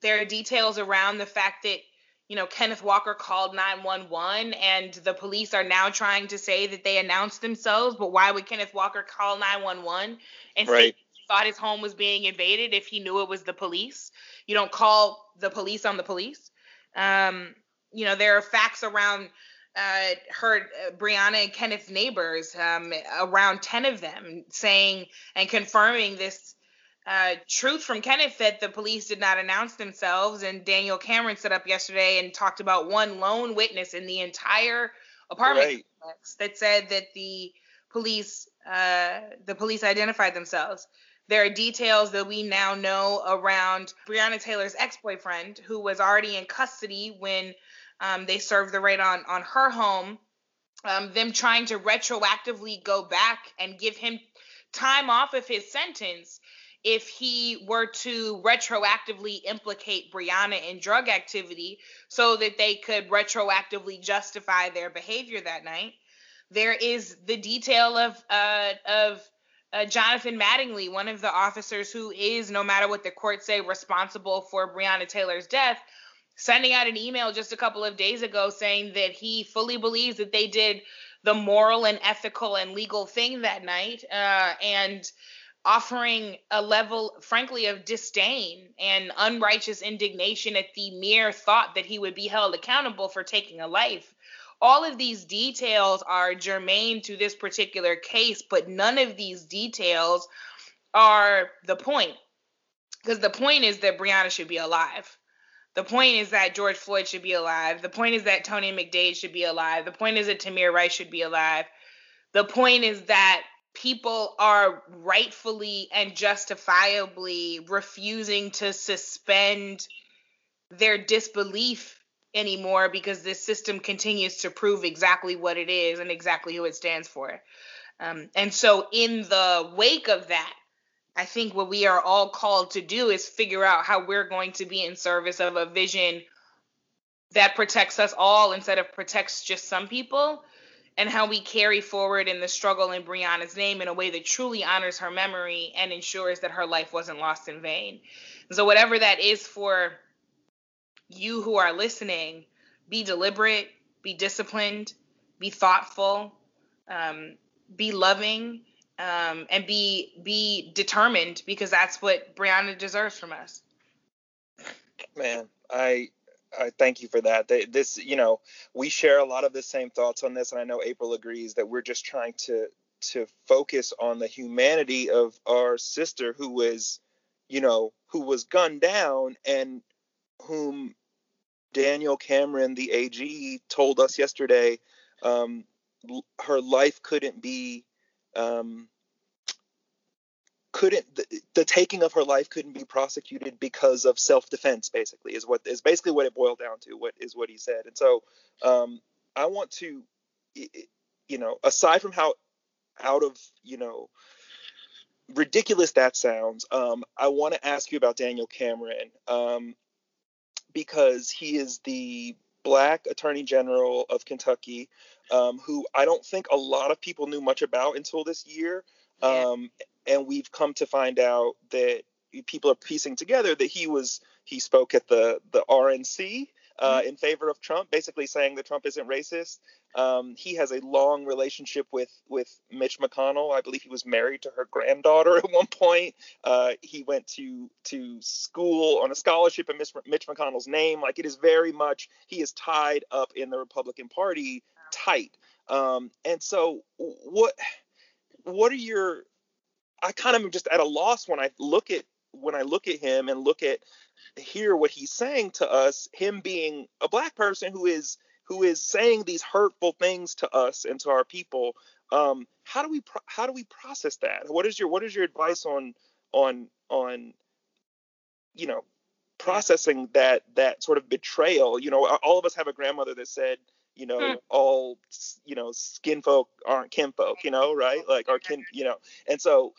there are details around the fact that you know, Kenneth Walker called 911 and the police are now trying to say that they announced themselves, but why would Kenneth Walker call 911 and right. say he thought his home was being invaded if he knew it was the police? You don't call the police on the police. Um, you know, there are facts around uh, her, uh, Breonna and Kenneth's neighbors, um, around 10 of them, saying and confirming this uh, truth from Kenneth that the police did not announce themselves, and Daniel Cameron set up yesterday and talked about one lone witness in the entire apartment right. complex that said that the police uh, the police identified themselves. There are details that we now know around Breonna Taylor's ex-boyfriend, who was already in custody when um, they served the raid on on her home um, them trying to retroactively go back and give him time off of his sentence if he were to retroactively implicate Breonna in drug activity so that they could retroactively justify their behavior that night. There is the detail of uh, of uh, Jonathan Mattingly, one of the officers who is, no matter what the court say, responsible for Breonna Taylor's death, sending out an email just a couple of days ago saying that he fully believes that they did the moral and ethical and legal thing that night, uh, and offering a level, frankly, of disdain and unrighteous indignation at the mere thought that he would be held accountable for taking a life. All of these details are germane to this particular case, but none of these details are the point. Because the point is that Breonna should be alive. The point is that George Floyd should be alive. The point is that Tony McDade should be alive. The point is that Tamir Rice should be alive. The point is that people are rightfully and justifiably refusing to suspend their disbelief anymore because this system continues to prove exactly what it is and exactly who it stands for. Um, and so, in the wake of that, I think what we are all called to do is figure out how we're going to be in service of a vision that protects us all instead of protects just some people and how we carry forward in the struggle in Breonna's name in a way that truly honors her memory and ensures that her life wasn't lost in vain. so, whatever that is for you who are listening, be deliberate, be disciplined, be thoughtful, um, be loving, um, and be be determined because that's what Breonna deserves from us. Man, I I thank you for that. This, you know, we share a lot of the same thoughts on this, and I know April agrees that we're just trying to to focus on the humanity of our sister who was, you know, who was gunned down and whom Daniel Cameron, the AG, told us yesterday um, her life couldn't be um, couldn't the, the, taking of her life couldn't be prosecuted because of self-defense basically is what is basically what it boiled down to what is what he said and so um, i want to you know aside from how out of you know ridiculous that sounds um, i want to ask you about daniel cameron um, because he is the black attorney general of kentucky um, who i don't think a lot of people knew much about until this year yeah. Um, and we've come to find out that people are piecing together that he was he spoke at the the RNC uh, mm-hmm. in favor of Trump, basically saying that Trump isn't racist. Um, he has a long relationship with with Mitch McConnell. I believe he was married to her granddaughter at one point. Uh, he went to to school on a scholarship in Mitch, Mitch McConnell's name. Like it is very much he is tied up in the Republican Party tight. Um, and so what what are your I kind of am just at a loss when I look at when I look at him and look at hear what he's saying to us, him being a black person who is who is saying these hurtful things to us and to our people. Um, how do we pro- how do we process that? What is your what is your advice on on on you know processing that that sort of betrayal? You know, all of us have a grandmother that said, you know, hmm. all you know, skin folk aren't kinfolk, you know, right? Like our kin, you know, and so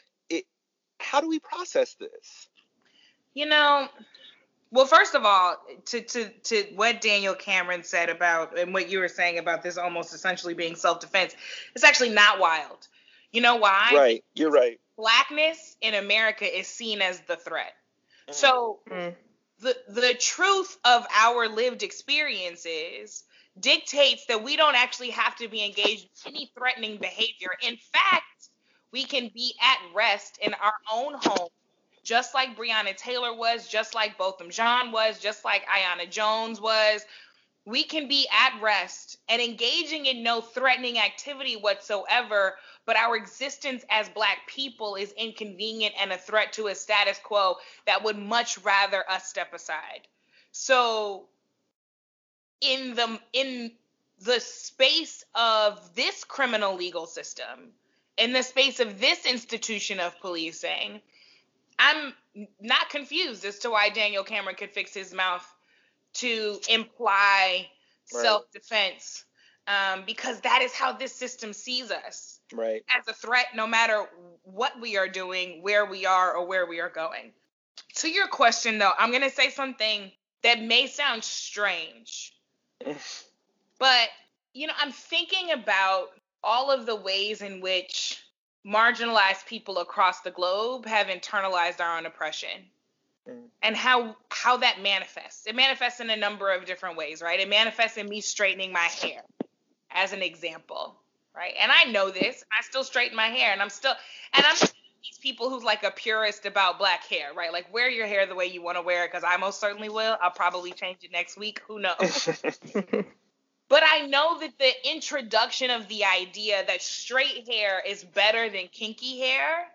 how do we process this? You know, well, first of all, to to to what Daniel Cameron said about and what you were saying about this almost essentially being self-defense, it's actually not wild. You know why? Right. You're right. Blackness in America is seen as the threat. Mm. So mm. the the truth of our lived experiences dictates that we don't actually have to be engaged in any threatening behavior. In fact, we can be at rest in our own home, just like Breonna Taylor was, just like Botham Jean was, just like Aiyana Jones was. We can be at rest and engaging in no threatening activity whatsoever, but our existence as Black people is inconvenient and a threat to a status quo that would much rather us step aside. So, in the in the space of this criminal legal system, in the space of this institution of policing, I'm not confused as to why Daniel Cameron could fix his mouth to imply right. self defense. um, because that is how this system sees us right as a threat no matter what we are doing where we are or where we are going to your question though i'm going to say something that may sound strange but you know i'm thinking about all of the ways in which marginalized people across the globe have internalized our own oppression mm. and how how that manifests. It manifests in a number of different ways right? It manifests in me straightening my hair as an example right? And i know this. I still straighten my hair and i'm still and i'm these people who's like a purist about black hair right? Like wear your hair the way you want to wear it because i most certainly will. I'll probably change it next week. Who knows But I know that the introduction of the idea that straight hair is better than kinky hair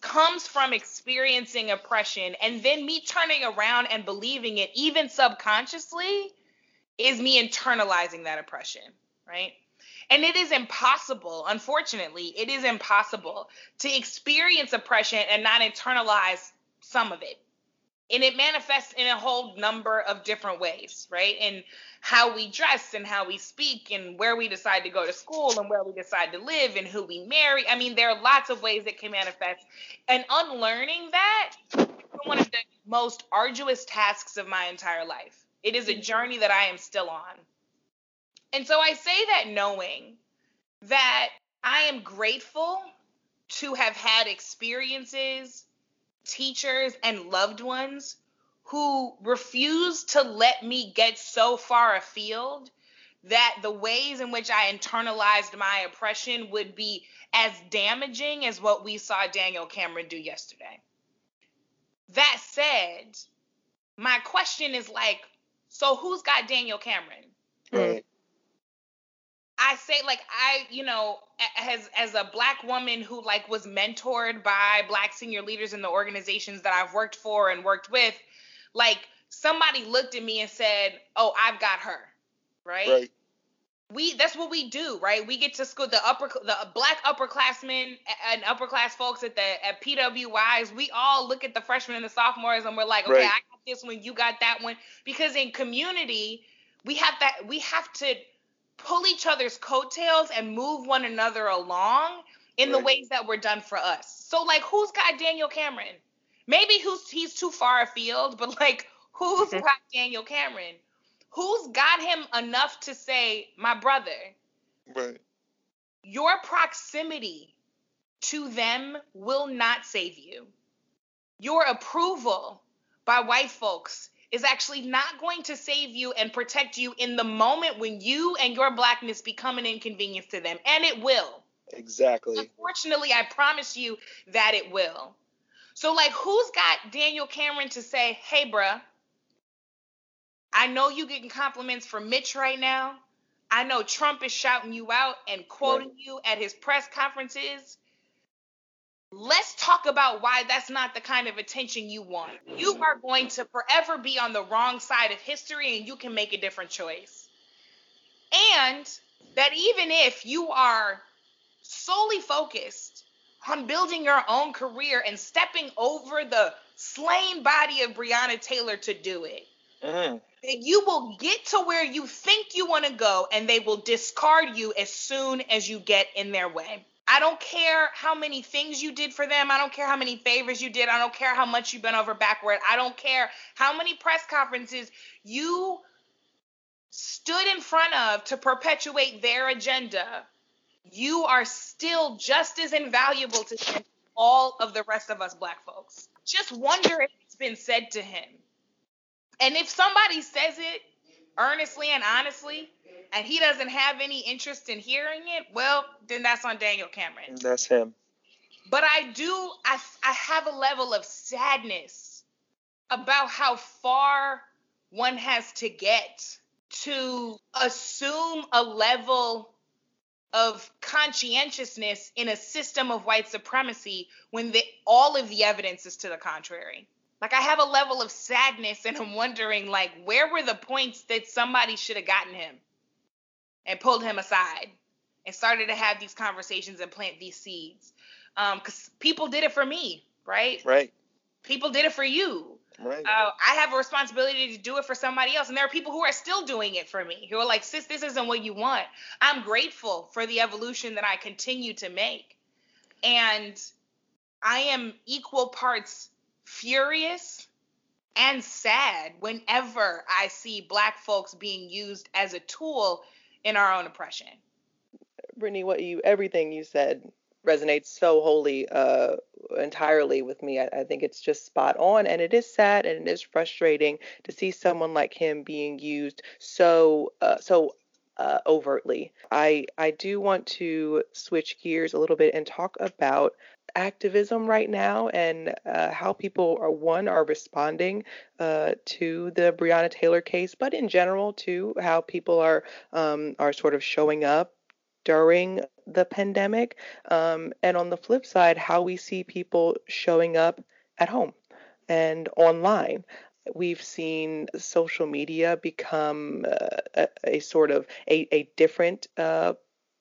comes from experiencing oppression and then me turning around and believing it even subconsciously is me internalizing that oppression, right? And it is impossible, unfortunately, it is impossible to experience oppression and not internalize some of it. And it manifests in a whole number of different ways, right? And how we dress and how we speak and where we decide to go to school and where we decide to live and who we marry. I mean, there are lots of ways it can manifest. And unlearning that is one of the most arduous tasks of my entire life. It is a journey that I am still on. And so I say that knowing that I am grateful to have had experiences, teachers, and loved ones who refused to let me get so far afield that the ways in which I internalized my oppression would be as damaging as what we saw Daniel Cameron do yesterday. That said, my question is like, so who's got Daniel Cameron? Right. I say like I, you know, as as a black woman who like was mentored by black senior leaders in the organizations that I've worked for and worked with, like somebody looked at me and said, "Oh, I've got her." Right? Right. We that's what we do, right? We get to school the upper the black upperclassmen and upper class folks at the at PWIs. We all look at the freshmen and the sophomores and we're like, "Okay, right. I got this one, you got that one." Because in community, we have that we have to pull each other's coattails and move one another along in right. the ways that were done for us. So like who's got Daniel Cameron? Maybe who's he's too far afield, but like who's got Daniel Cameron? Who's got him enough to say, my brother? Right. Your proximity to them will not save you. Your approval by white folks is actually not going to save you and protect you in the moment when you and your blackness become an inconvenience to them. And it will. Exactly. Unfortunately, I promise you that it will. So, like, who's got Daniel Cameron to say, hey, bruh, I know you getting compliments from Mitch right now. I know Trump is shouting you out and quoting right. you at his press conferences. Let's talk about why that's not the kind of attention you want. You are going to forever be on the wrong side of history and you can make a different choice. And that even if you are solely focused on building your own career and stepping over the slain body of Breonna Taylor to do it. Mm-hmm. You will get to where you think you want to go, and they will discard you as soon as you get in their way. I don't care how many things you did for them. I don't care how many favors you did. I don't care how much you bent over backward. I don't care how many press conferences you stood in front of to perpetuate their agenda you are still just as invaluable to all of the rest of us black folks. Just wonder if it's been said to him. And if somebody says it earnestly and honestly, and he doesn't have any interest in hearing it, well, then that's on Daniel Cameron. That's him. But I do, I, I have a level of sadness about how far one has to get to assume a level of conscientiousness in a system of white supremacy when the, all of the evidence is to the contrary. Like I have a level of sadness and I'm wondering like where were the points that somebody should have gotten him and pulled him aside and started to have these conversations and plant these seeds. Um cuz people did it for me, right? Right. People did it for you. Right. Uh, I have a responsibility to do it for somebody else. And there are people who are still doing it for me who are like, sis, this isn't what you want. I'm grateful for the evolution that I continue to make. And I am equal parts furious and sad whenever I see black folks being used as a tool in our own oppression. Brittany, what you everything you said resonates so wholly uh, entirely with me. I, I, think it's just spot on, and it is sad and it is frustrating to see someone like him being used so uh, so uh, overtly. I I do want to switch gears a little bit and talk about activism right now and uh, how people are one are responding uh, to the Breonna Taylor case, but in general too how people are um, are sort of showing up during the pandemic, um, and on the flip side, how we see people showing up at home and online. We've seen social media become uh, a, a, sort of a, a different uh,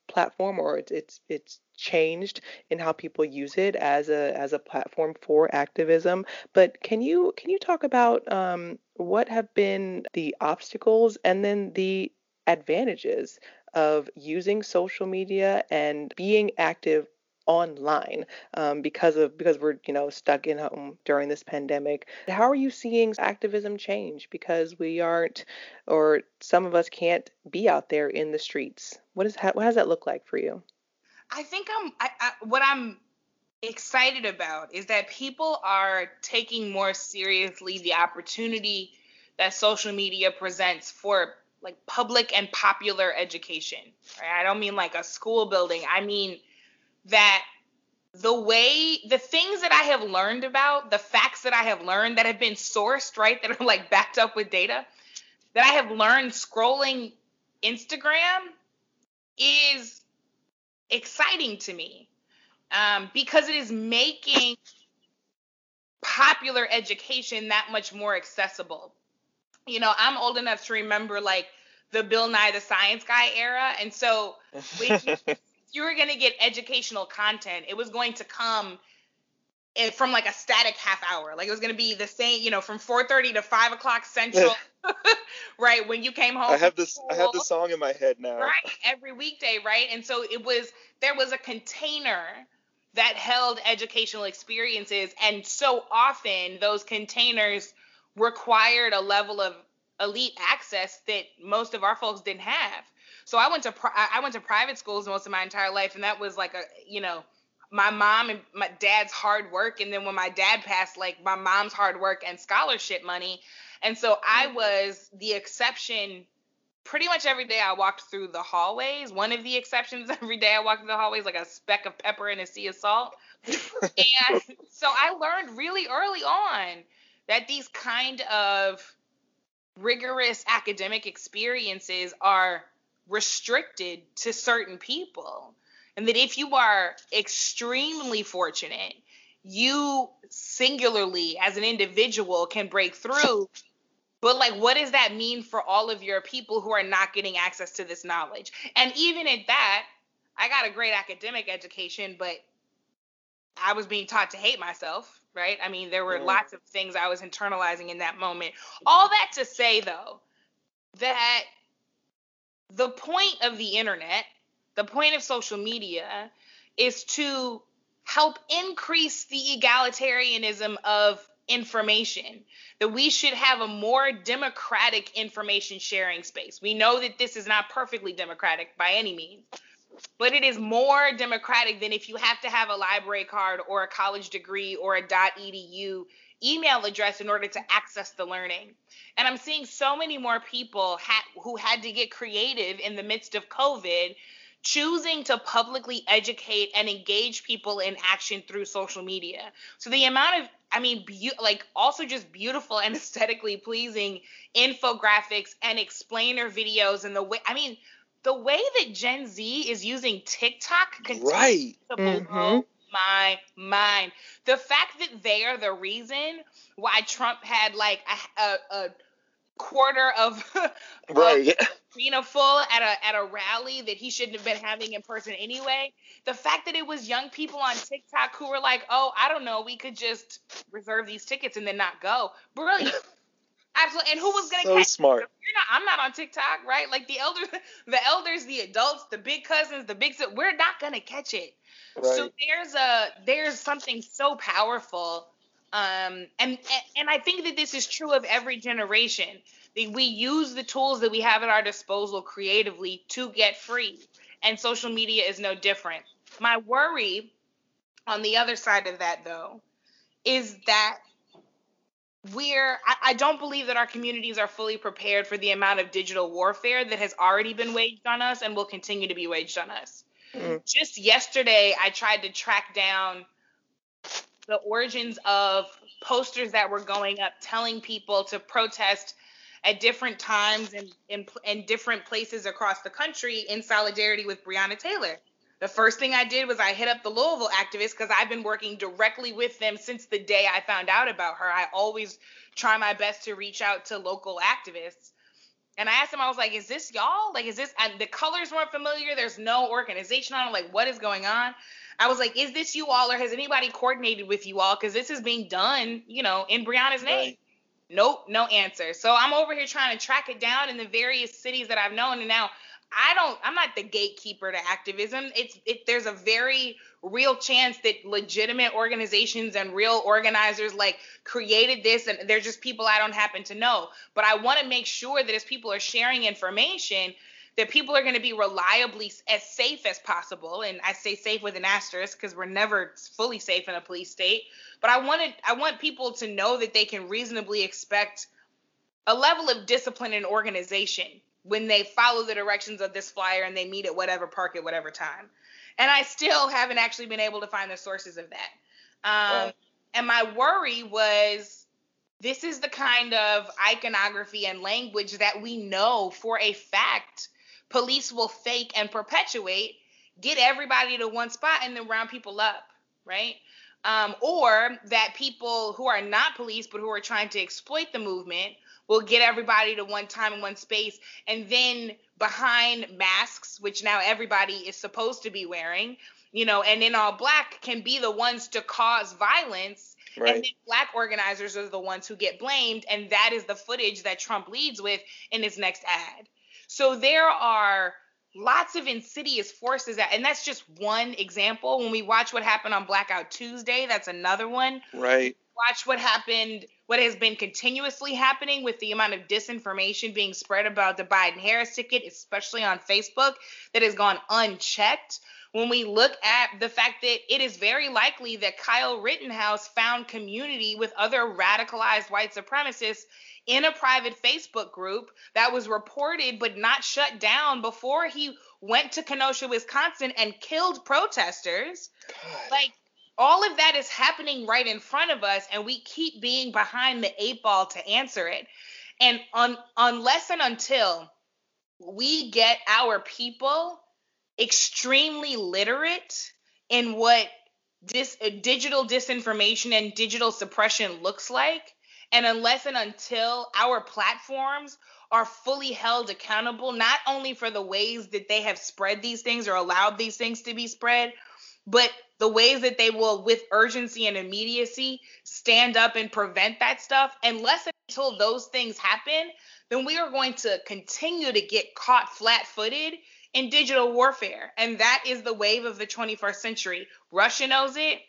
platform, or it's it's it's changed in how people use it as a as a platform for activism. But can you can you talk about um, what have been the obstacles and then the advantages of using social media and being active online um, because of because we're you know stuck in home during this pandemic how are you seeing activism change because we aren't or some of us can't be out there in the streets what is what does that look like for you i think i'm I, I, what i'm excited about is that people are taking more seriously the opportunity that social media presents for like public and popular education. Right? I don't mean like a school building. I mean that the way the things that I have learned about, the facts that I have learned that have been sourced, right, that are like backed up with data, that I have learned scrolling Instagram is exciting to me um, because it is making popular education that much more accessible you know, I'm old enough to remember like the Bill Nye the Science Guy era. And so when you, you were going to get educational content, it was going to come Eh, from like a static half hour. Like it was going to be the same, you know, from 4:30 to 5 o'clock central, right? When you came home. I have this. School, I have the song in my head now. Right, every weekday, right? And so it was. There was a container that held educational experiences, and so often those containers required a level of elite access that most of our folks didn't have. So I went to I went to private schools most of my entire life, and that was like a you know my mom and my dad's hard work, and then when my dad passed, like my mom's hard work and scholarship money, and so I mm-hmm. was the exception. Pretty much every day I walked through the hallways. One of the exceptions every day I walked through the hallways like a speck of pepper in a sea of salt. and so I learned really early on that these kind of rigorous academic experiences are restricted to certain people. And that if you are extremely fortunate, you singularly as an individual can break through. But like, what does that mean for all of your people who are not getting access to this knowledge? And even at that, I got a great academic education, but I was being taught to hate myself right? I mean, there were lots of things I was internalizing in that moment. All that to say, though, that the point of the internet, the point of social media, is to help increase the egalitarianism of information that we should have a more democratic information sharing space we know that this is not perfectly democratic by any means but it is more democratic than if you have to have a library card or a college degree or a .edu email address in order to access the learning. And I'm seeing so many more people ha- who had to get creative in the midst of COVID choosing to publicly educate and engage people in action through social media. So the amount of I mean, be- like also just beautiful and aesthetically pleasing infographics and explainer videos and the way I mean, the way that Gen Z is using TikTok right. to blow mm-hmm. my mind. The fact that they are the reason why Trump had like a, a, a quarter of right arena full at a at a rally that he shouldn't have been having in person anyway. The fact that it was young people on TikTok who were like, "Oh, I don't know, we could just reserve these tickets and then not go." Brilliant. Absolutely. And who was gonna so catch smart. You're not. I'm not on TikTok, right? Like the elders, the elders, the adults, the big cousins, the big. We're not gonna catch it. Right. So there's a there's something so powerful um, and, and I think that this is true of every generation. That we use the tools that we have at our disposal creatively to get free, and social media is no different. My worry on the other side of that, though, is that we're I, I, don't believe that our communities are fully prepared for the amount of digital warfare that has already been waged on us and will continue to be waged on us. Mm-hmm. Just yesterday, I tried to track down the origins of posters that were going up telling people to protest at different times and in, in, in, different places across the country in solidarity with Breonna Taylor. The first thing I did was I hit up the Louisville activists because I've been working directly with them since the day I found out about her. I always try my best to reach out to local activists. And I asked them, I was like, is this y'all? Like, is this, and the colors weren't familiar. There's no organization on it. Like, what is going on? I was like, is this you all or has anybody coordinated with you all? Because this is being done, you know, in Breonna's name. Right. Nope, no answer. So I'm over here trying to track it down in the various cities that I've known. And now I don't, I'm not the gatekeeper to activism. It's, it, there's a very real chance that legitimate organizations and real organizers like created this and they're just people I don't happen to know. But I want to make sure that as people are sharing information, that people are going to be reliably as safe as possible and i say safe with an asterisk because we're never fully safe in a police state but i wanted i want people to know that they can reasonably expect a level of discipline and organization when they follow the directions of this flyer and they meet at whatever park at whatever time. And i still haven't actually been able to find the sources of that. Um, and my worry was this is the kind of iconography and language that we know for a fact police will fake and perpetuate, get everybody to one spot and then round people up, right? Um, or that people who are not police but who are trying to exploit the movement will get everybody to one time in one space and then behind masks which now everybody is supposed to be wearing you know and in all black can be the ones to cause violence right. and then black organizers are the ones who get blamed and that is the footage that trump leads with in his next ad so there are lots of insidious forces that, and that's just one example. When we watch what happened on Blackout Tuesday, that's another one. Right. Watch what happened, what has been continuously happening with the amount of disinformation being spread about the Biden Harris ticket, especially on Facebook, that has gone unchecked when we look at the fact that it is very likely that Kyle Rittenhouse found community with other radicalized white supremacists in a private Facebook group that was reported but not shut down before he went to Kenosha, Wisconsin and killed protesters. God. Like all of that is happening right in front of us and we keep being behind the eight ball to answer it. And un- unless and until we get our people extremely literate in what dis- uh, digital disinformation and digital suppression looks like, and unless and until our platforms are fully held accountable, not only for the ways that they have spread these things or allowed these things to be spread, but the ways that they will, with urgency and immediacy, stand up and prevent that stuff, unless and until those things happen, then we are going to continue to get caught flat footed in digital warfare. And that is the wave of the 21st century. Russia knows it.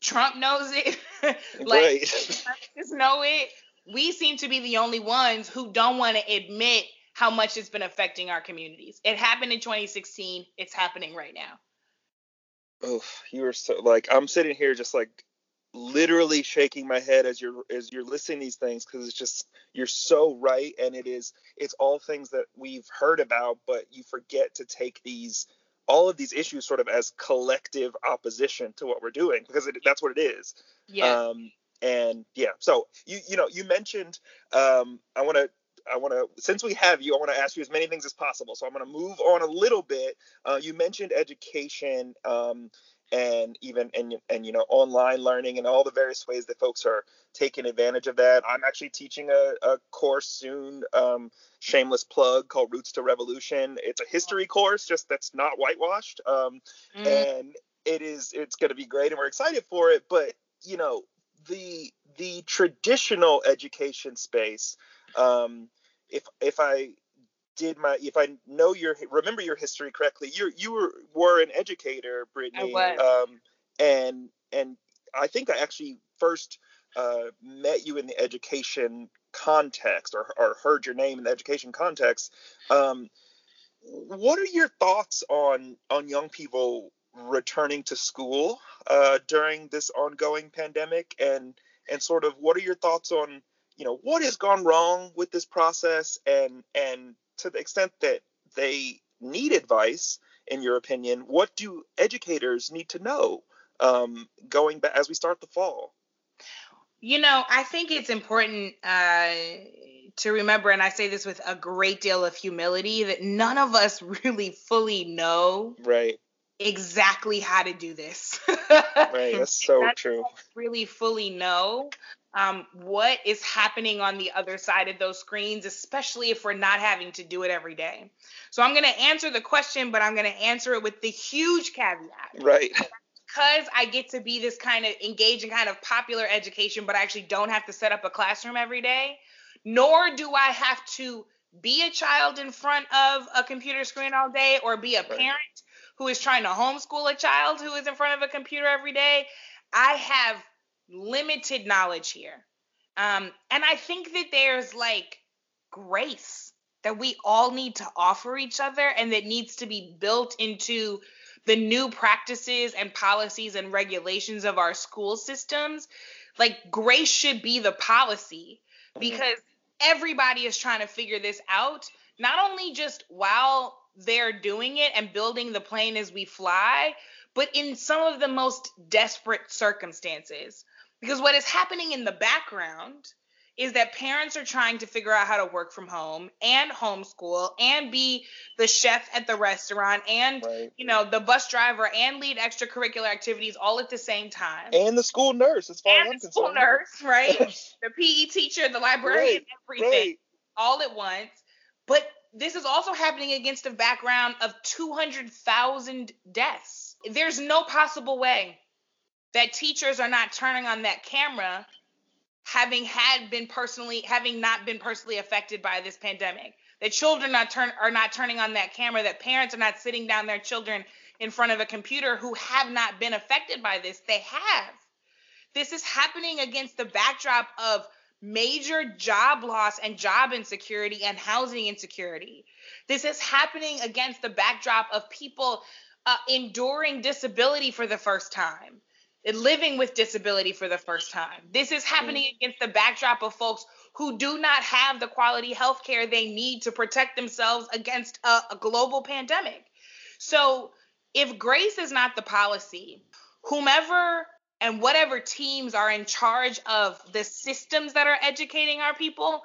Trump knows it. like just know it. We seem to be the only ones who don't want to admit how much it's been affecting our communities. It happened in 2016. It's happening right now. Oh, you were so like I'm sitting here just like literally shaking my head as you're as you're listening these things because it's just you're so right and it is it's all things that we've heard about but you forget to take these all of these issues sort of as collective opposition to what we're doing because it, that's what it is. Yeah. Um, and yeah, so you you know you mentioned um, I want to I want to since we have you I want to ask you as many things as possible. So I'm going to move on a little bit. Uh, you mentioned education. Um, and even and and you know online learning and all the various ways that folks are taking advantage of that. I'm actually teaching a, a course soon, um, shameless plug called Roots to Revolution. It's a history course, just that's not whitewashed, um, mm. and it is it's going to be great, and we're excited for it. But you know the the traditional education space. Um, if if I did my if I know your remember your history correctly, you you were were an educator, Brittany. I Um, and and I think I actually first uh, met you in the education context or, or heard your name in the education context. Um, what are your thoughts on on young people returning to school uh, during this ongoing pandemic and and sort of what are your thoughts on you know what has gone wrong with this process and and to the extent that they need advice, in your opinion, what do educators need to know um, going back as we start the fall? You know, I think it's important uh, to remember, and I say this with a great deal of humility, that none of us really fully know right exactly how to do this. right, that's so true. Really fully know um, what is happening on the other side of those screens, especially if we're not having to do it every day. So I'm going to answer the question, but I'm going to answer it with the huge caveat. Right. Because I get to be this kind of engaging kind of popular education, but I actually don't have to set up a classroom every day, nor do I have to be a child in front of a computer screen all day or be a right. parent who is trying to homeschool a child who is in front of a computer every day. I have limited knowledge here. Um, and I think that there's like grace that we all need to offer each other and that needs to be built into the new practices and policies and regulations of our school systems. Like, grace should be the policy mm-hmm. because everybody is trying to figure this out, not only just while they're doing it and building the plane as we fly, but in some of the most desperate circumstances. Because what is happening in the background is that parents are trying to figure out how to work from home and homeschool and be the chef at the restaurant and right. you know the bus driver and lead extracurricular activities all at the same time and the school nurse as far and as the school nurse right the pe teacher the librarian right. everything right. all at once but this is also happening against a background of 200,000 deaths there's no possible way that teachers are not turning on that camera having had been personally having not been personally affected by this pandemic. That children not turn are not turning on that camera that parents are not sitting down their children in front of a computer who have not been affected by this. They have. This is happening against the backdrop of major job loss and job insecurity and housing insecurity. This is happening against the backdrop of people uh, enduring disability for the first time living with disability for the first time. This is happening mm. against the backdrop of folks who do not have the quality health care they need to protect themselves against a, a global pandemic. So, if grace is not the policy, whomever and whatever teams are in charge of the systems that are educating our people,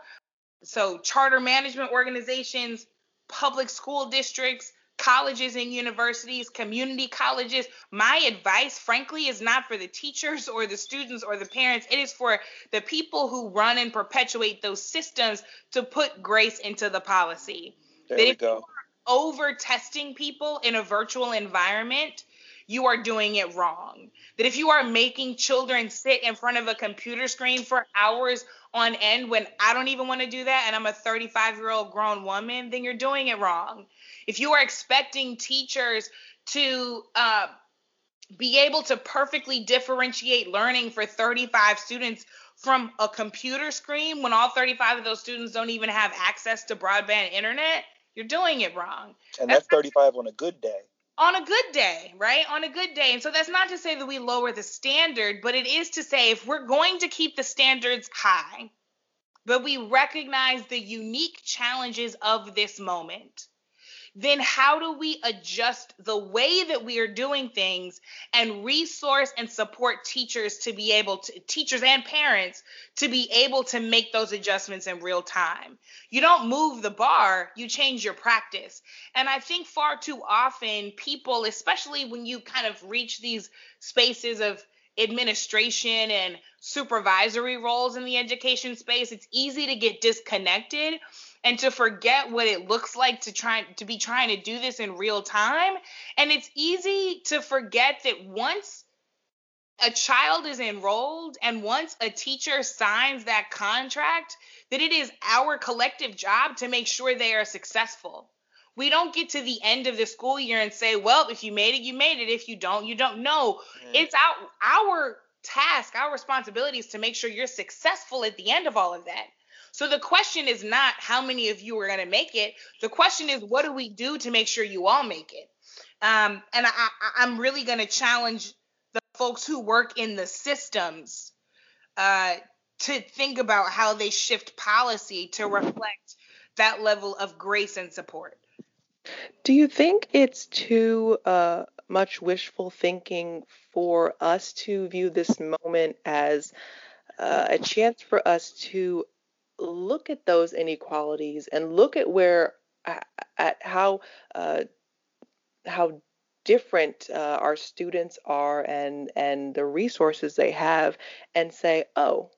so charter management organizations, public school districts, colleges and universities, community colleges. My advice, frankly, is not for the teachers or the students or the parents. It is for the people who run and perpetuate those systems to put grace into the policy. There that we go. over testing people in a virtual environment, you are doing it wrong. That if you are making children sit in front of a computer screen for hours on end when I don't even want to do that and I'm a 35 year old grown woman, then you're doing it wrong. If you are expecting teachers to uh, be able to perfectly differentiate learning for 35 students from a computer screen when all 35 of those students don't even have access to broadband internet, you're doing it wrong. And that's, that's 35 on a good day. On a good day, right? On a good day. And so that's not to say that we lower the standard, but it is to say if we're going to keep the standards high, but we recognize the unique challenges of this moment, then how do we adjust the way that we are doing things and resource and support teachers to be able to teachers and parents to be able to make those adjustments in real time? You don't move the bar you change your practice. And i think far too often people especially when you kind of reach these spaces of administration and supervisory roles in the education space it's easy to get disconnected and to forget what it looks like to try to be trying to do this in real time. And it's easy to forget that once a child is enrolled and once a teacher signs that contract, that it is our collective job to make sure they are successful. We don't get to the end of the school year and say, well, if you made it, you made it. If you don't, you don't. know. mm. it's our our task, our responsibility is to make sure you're successful at the end of all of that. So the question is not how many of you are going to make it. The question is, what do we do to make sure you all make it? Um, and I, I'm really going to challenge the folks who work in the systems uh, to think about how they shift policy to reflect that level of grace and support. Do you think it's too uh, much wishful thinking for us to view this moment as uh, a chance for us to look at those inequalities and look at where at how uh, how different uh, our students are and and the resources they have and say oh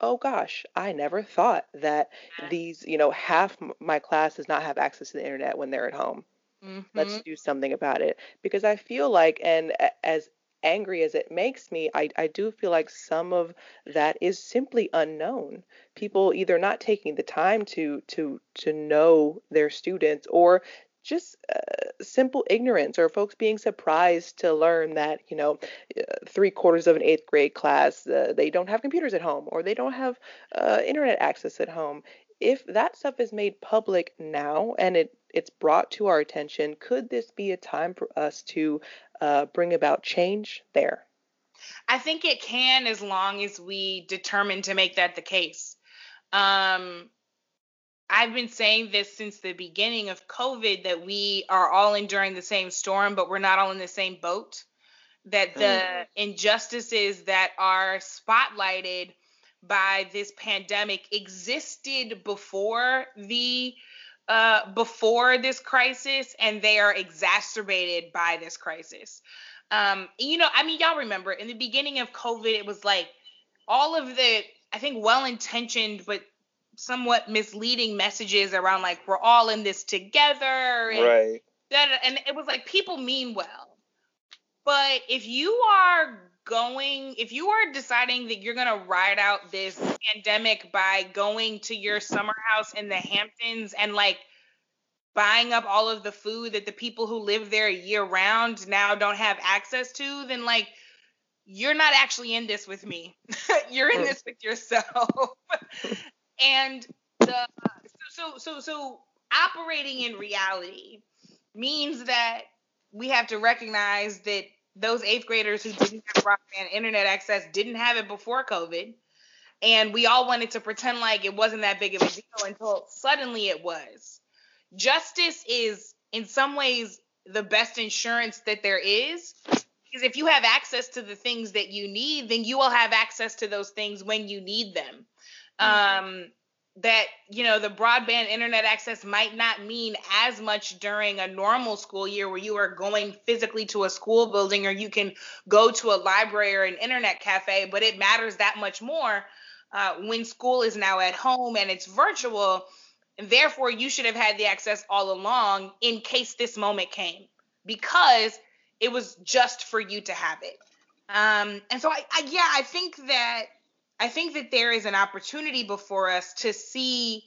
oh gosh i never thought that these you know half my class does not have access to the internet when they're at home. Mm-hmm. let's do something about it. Because i feel like and as angry as it makes me, I, I do feel like some of that is simply unknown. People either not taking the time to to to know their students or just uh, simple ignorance or folks being surprised to learn that you know uh, three quarters of an eighth grade class uh, they don't have computers at home or they don't have uh, internet access at home if that stuff is made public now and it it's brought to our attention, could this be a time for us to uh, bring about change there? I think it can as long as we determine to make that the case. Um, I've been saying this since the beginning of COVID that we are all enduring the same storm, but we're not all in the same boat. That the mm. injustices that are spotlighted by this pandemic existed before the uh, before this crisis and they are exacerbated by this crisis. Um, you know, I mean, y'all remember in the beginning of COVID, it was like all of the, I think, well intentioned but somewhat misleading messages around like we're all in this together. And right. That, and it was like people mean well. But if you are going, if you are deciding that you're going to ride out this pandemic by going to your summer house in the Hamptons and like buying up all of the food that the people who live there year round now don't have access to, then like you're not actually in this with me. you're in this with yourself. and the so so so operating in reality means that we have to recognize that those eighth graders who didn't have broadband internet access didn't have it before COVID. And we all wanted to pretend like it wasn't that big of a deal until suddenly it was. Justice is, in some ways, the best insurance that there is. Because if you have access to the things that you need, then you will have access to those things when you need them. Mm-hmm. Um, that you know the broadband internet access might not mean as much during a normal school year where you are going physically to a school building or you can go to a library or an internet cafe but it matters that much more uh, when school is now at home and it's virtual. And therefore you should have had the access all along in case this moment came because it was just for you to have it. Um, and so I, I yeah i think that I think that there is an opportunity before us to see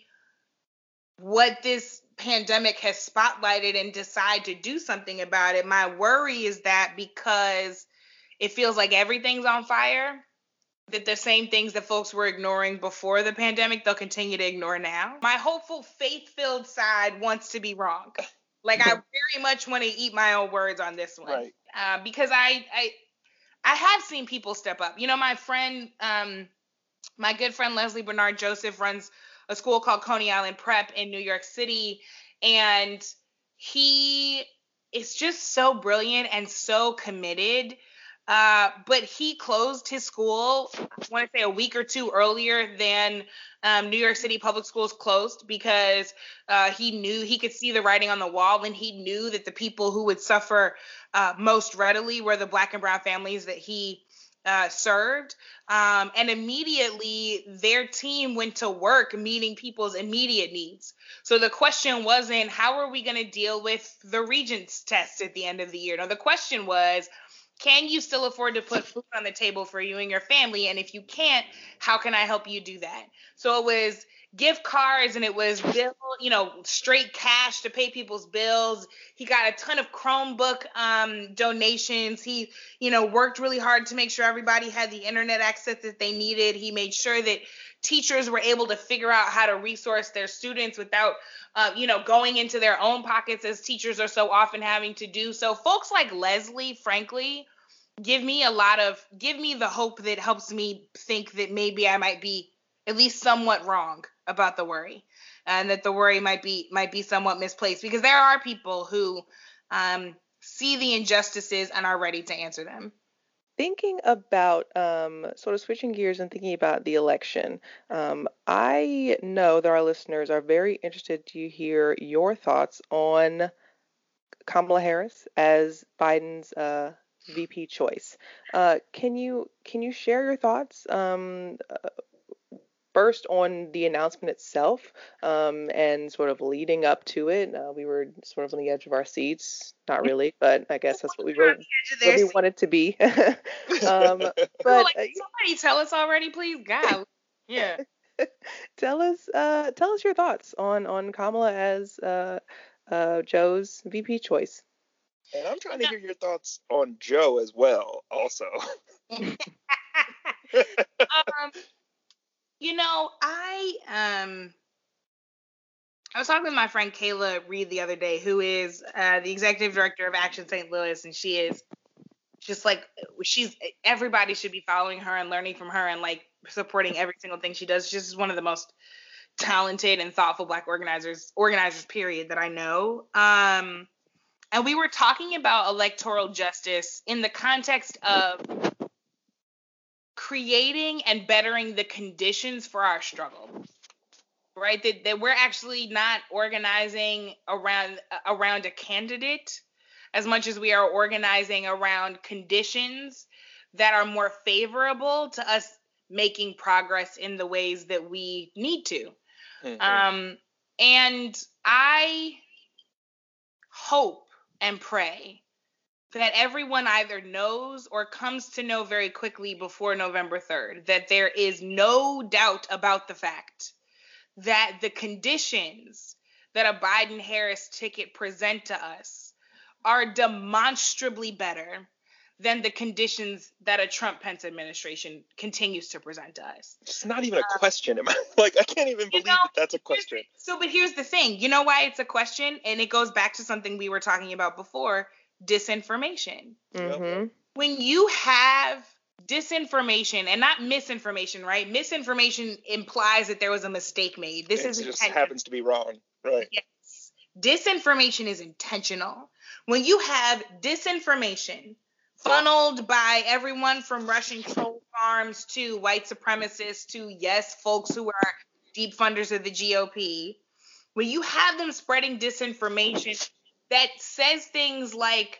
what this pandemic has spotlighted and decide to do something about it. My worry is that because it feels like everything's on fire, that the same things that folks were ignoring before the pandemic, they'll continue to ignore now. My hopeful, faith filled side wants to be wrong. Like I very much want to eat my own words on this one, right. uh, because I, I I have seen people step up. You know, my friend um, my good friend Leslie Bernard Joseph runs a school called Coney Island Prep in New York City. And he is just so brilliant and so committed. Uh, but he closed his school, I want to say a week or two earlier than um, New York City public schools closed because uh, he knew he could see the writing on the wall and he knew that the people who would suffer uh, most readily were the black and brown families that he uh, served. Um, and immediately their team went to work meeting people's immediate needs. So the question wasn't, how are we going to deal with the Regents test at the end of the year? No, the question was, can you still afford to put food on the table for you and your family? And if you can't, how can I help you do that? So it was gift cards and it was bill, you know, straight cash to pay people's bills. He got a ton of Chromebook um, donations. He, you know, worked really hard to make sure everybody had the internet access that they needed. He made sure that teachers were able to figure out how to resource their students without uh, you know going into their own pockets as teachers are so often having to do. So folks like leslie frankly give me a lot of give me the hope that helps me think that maybe i might be at least somewhat wrong about the worry and that the worry might be might be somewhat misplaced because there are people who um, see the injustices and are ready to answer them thinking about um, sort of switching gears and thinking about the election, um, I know that our listeners are very interested to hear your thoughts on Kamala Harris as Biden's uh, VP choice. Uh, can you can you share your thoughts? Um, uh, first on the announcement itself um, and sort of leading up to it. Uh, we were sort of on the edge of our seats. Not really, but I guess that's what we were, what we wanted to be. um, but like, uh, somebody tell us already, please, God. Yeah. tell us, uh, tell us your thoughts on on Kamala as uh, uh, Joe's VP choice. And I'm trying to hear your thoughts on Joe as well, also. um, you know, I um I was talking with my friend Kayla Reed the other day, who is uh, the executive director of Action St. Louis, and she is just like she's everybody should be following her and learning from her and like supporting every single thing she does. She's just one of the most talented and thoughtful black organizers organizers period that I know. Um and we were talking about electoral justice in the context of creating and bettering the conditions for our struggle right that, that we're actually not organizing around around a candidate as much as we are organizing around conditions that are more favorable to us making progress in the ways that we need to mm-hmm. um, and i hope and pray that everyone either knows or comes to know very quickly before November 3rd that there is no doubt about the fact that the conditions that a Biden Harris ticket present to us are demonstrably better than the conditions that a Trump Pence administration continues to present to us. It's not even a uh, question. like I can't even believe know, that that's a question. So, but here's the thing. You know why it's a question, and it goes back to something we were talking about before disinformation. Mm-hmm. When you have disinformation and not misinformation, right? Misinformation implies that there was a mistake made. This is just happens to be wrong, right? Yes. Disinformation is intentional. When you have disinformation funneled by everyone from Russian troll farms to white supremacists to yes, folks who are deep funders of the GOP, when you have them spreading disinformation that says things like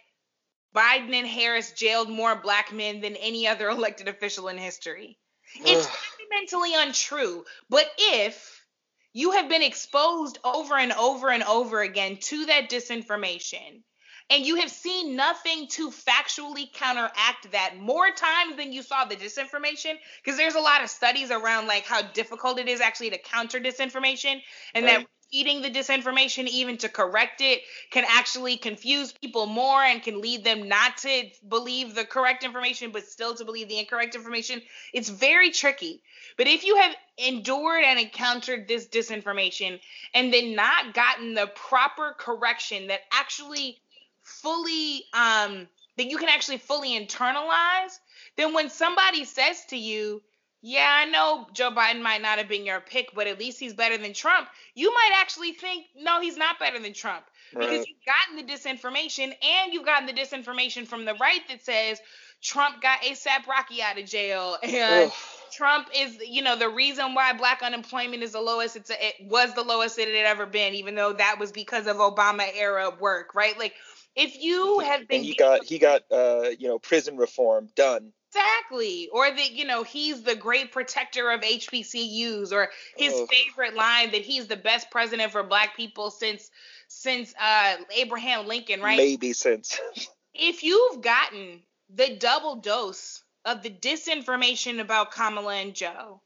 Biden and Harris jailed more black men than any other elected official in history. It's fundamentally untrue. But if you have been exposed over and over and over again to that disinformation, and you have seen nothing to factually counteract that more times than you saw the disinformation because there's a lot of studies around like how difficult it is actually to counter disinformation and right. that repeating the disinformation even to correct it can actually confuse people more and can lead them not to believe the correct information but still to believe the incorrect information. It's very tricky. But if you have endured and encountered this disinformation and then not gotten the proper correction that actually fully um that you can actually fully internalize then when somebody says to you yeah, I know Joe Biden might not have been your pick, but at least he's better than Trump. You might actually think, no, he's not better than Trump right. because you've gotten the disinformation and you've gotten the disinformation from the right that says Trump got ASAP Rocky out of jail and Ugh. Trump is, you know, the reason why black unemployment is the lowest. It's a, it was the lowest it had ever been, even though that was because of Obama era work, right? Like if you have been, and he got he got uh you know prison reform done Exactly. Or that, you know, he's the great protector of HBCUs or his oh. favorite line that he's the best president for black people since since uh Abraham Lincoln, right? Maybe since. if you've gotten the double dose of the disinformation about Kamala and Joe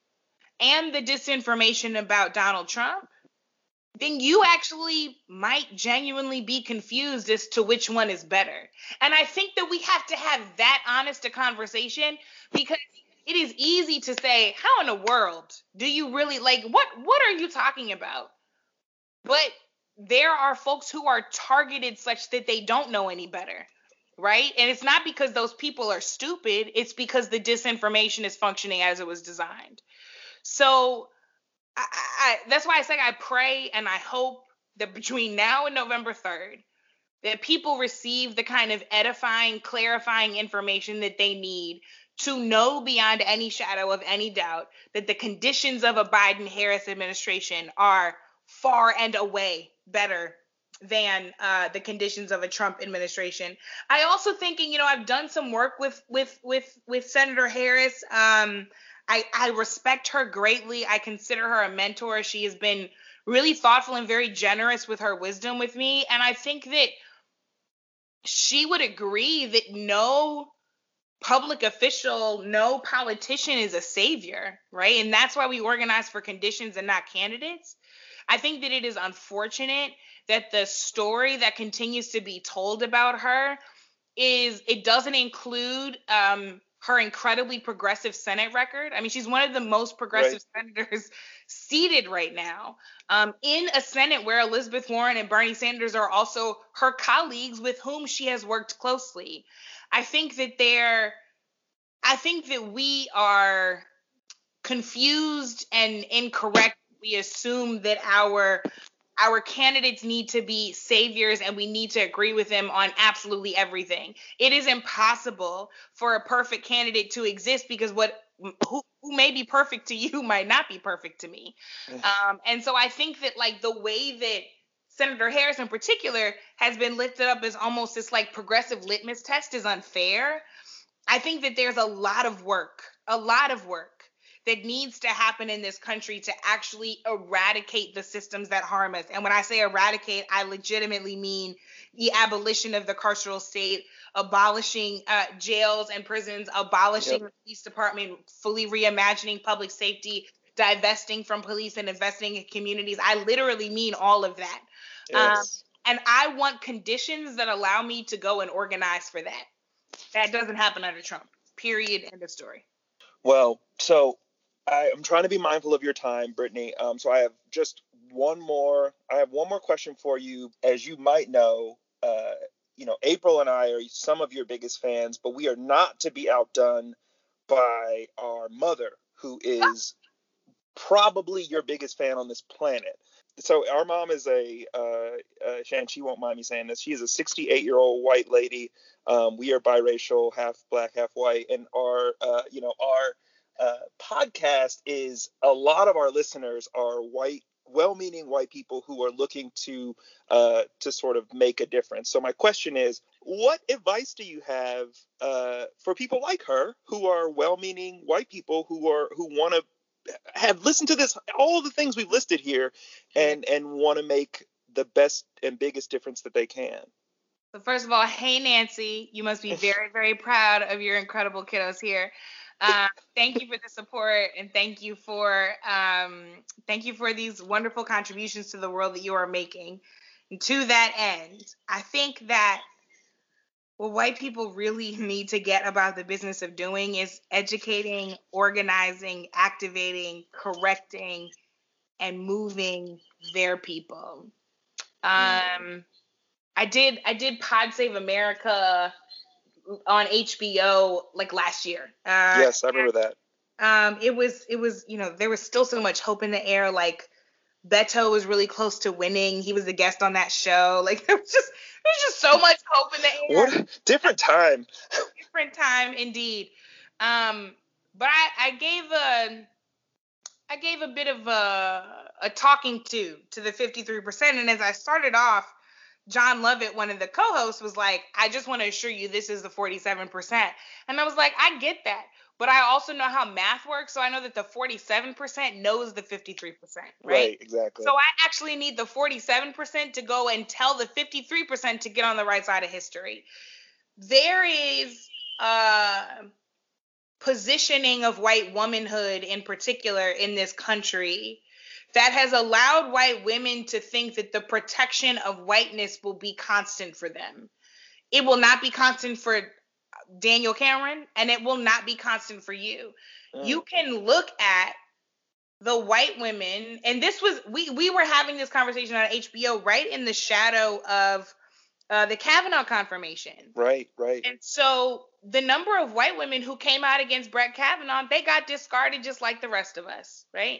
and the disinformation about Donald Trump, then you actually might genuinely be confused as to which one is better. And I think that we have to have that honest a conversation because it is easy to say, how in the world do you really like what what are you talking about? But there are folks who are targeted such that they don't know any better. Right? And it's not because those people are stupid, it's because the disinformation is functioning as it was designed. So I, I, that's why I say I pray and I hope that between now and November 3rd, that people receive the kind of edifying, clarifying information that they need to know beyond any shadow of any doubt that the conditions of a Biden Harris administration are far and away better than uh, the conditions of a Trump administration. I also thinking, you know, I've done some work with with with with Senator Harris. Um, I, I respect her greatly. I consider her a mentor. She has been really thoughtful and very generous with her wisdom with me. And I think that she would agree that no public official, no politician is a savior, right? And that's why we organize for conditions and not candidates. I think that it is unfortunate that the story that continues to be told about her is it doesn't include um, her incredibly progressive Senate record. I mean, she's one of the most progressive right. senators seated right now um, in a Senate where Elizabeth Warren and Bernie Sanders are also her colleagues with whom she has worked closely. I think that they're, I think that we are confused and incorrect. We assume that our our candidates need to be saviors and we need to agree with them on absolutely everything. It is impossible for a perfect candidate to exist because what who, who may be perfect to you might not be perfect to me. Um, and so I think that like the way that Senator Harris in particular has been lifted up as almost this like progressive litmus test is unfair. I think that there's a lot of work, a lot of work that needs to happen in this country to actually eradicate the systems that harm us. And when I say eradicate, I legitimately mean the abolition of the carceral state, abolishing uh, jails and prisons, abolishing yep. the police department, fully reimagining public safety, divesting from police and investing in communities. I literally mean all of that. Yes. Um, and I want conditions that allow me to go and organize for that. That doesn't happen under Trump. Period. End of story. Well, so I, am trying to be mindful of your time, Brittany. Um, so I have just one more. I have one more question for you. As you might know, uh, you know, April and I are some of your biggest fans, but we are not to be outdone by our mother, who is probably your biggest fan on this planet. So our mom is a, uh, uh, and she won't mind me saying this. She is a 68 year old white lady. Um, we are biracial, half black, half white, and our, uh, you know, our uh, podcast is a lot of our listeners are white well-meaning white people who are looking to uh, to sort of make a difference. So my question is, what advice do you have uh, for people like her who are well-meaning white people who are who want to have listened to this all the things we've listed here and and want to make the best and biggest difference that they can? So first of all, hey Nancy, you must be very very proud of your incredible kiddos here. Um, thank you for the support and thank you for um, thank you for these wonderful contributions to the world that you are making. And to that end, I think that what white people really need to get about the business of doing is educating, organizing, activating, correcting, and moving their people. Um, I did I did Pod Save America on HBO like last year. Uh, yes, I remember that. Um, it was it was you know there was still so much hope in the air. Like Beto was really close to winning. He was a guest on that show. Like there was just there's just so much hope in the air. What different time. different time indeed. Um, but I, I gave a I gave a bit of a, a talking to to the 53%. And as I started off, Jon Lovett, one of the co-hosts, was like, I just want to assure you this is the 47%. And I was like, I get that. But I also know how math works, so I know that the 47% knows the 53%, right? Right, exactly. So I actually need the 47% to go and tell the 53% to get on the right side of history. There is uh positioning of white womanhood in particular in this country that has allowed white women to think that the protection of whiteness will be constant for them. It will not be constant for Daniel Cameron, and it will not be constant for you. Mm. You can look at the white women, and this was we we were having this conversation on HBO right in the shadow of uh, the Kavanaugh confirmation. Right, right. And so the number of white women who came out against Brett Kavanaugh, they got discarded just like the rest of us, right?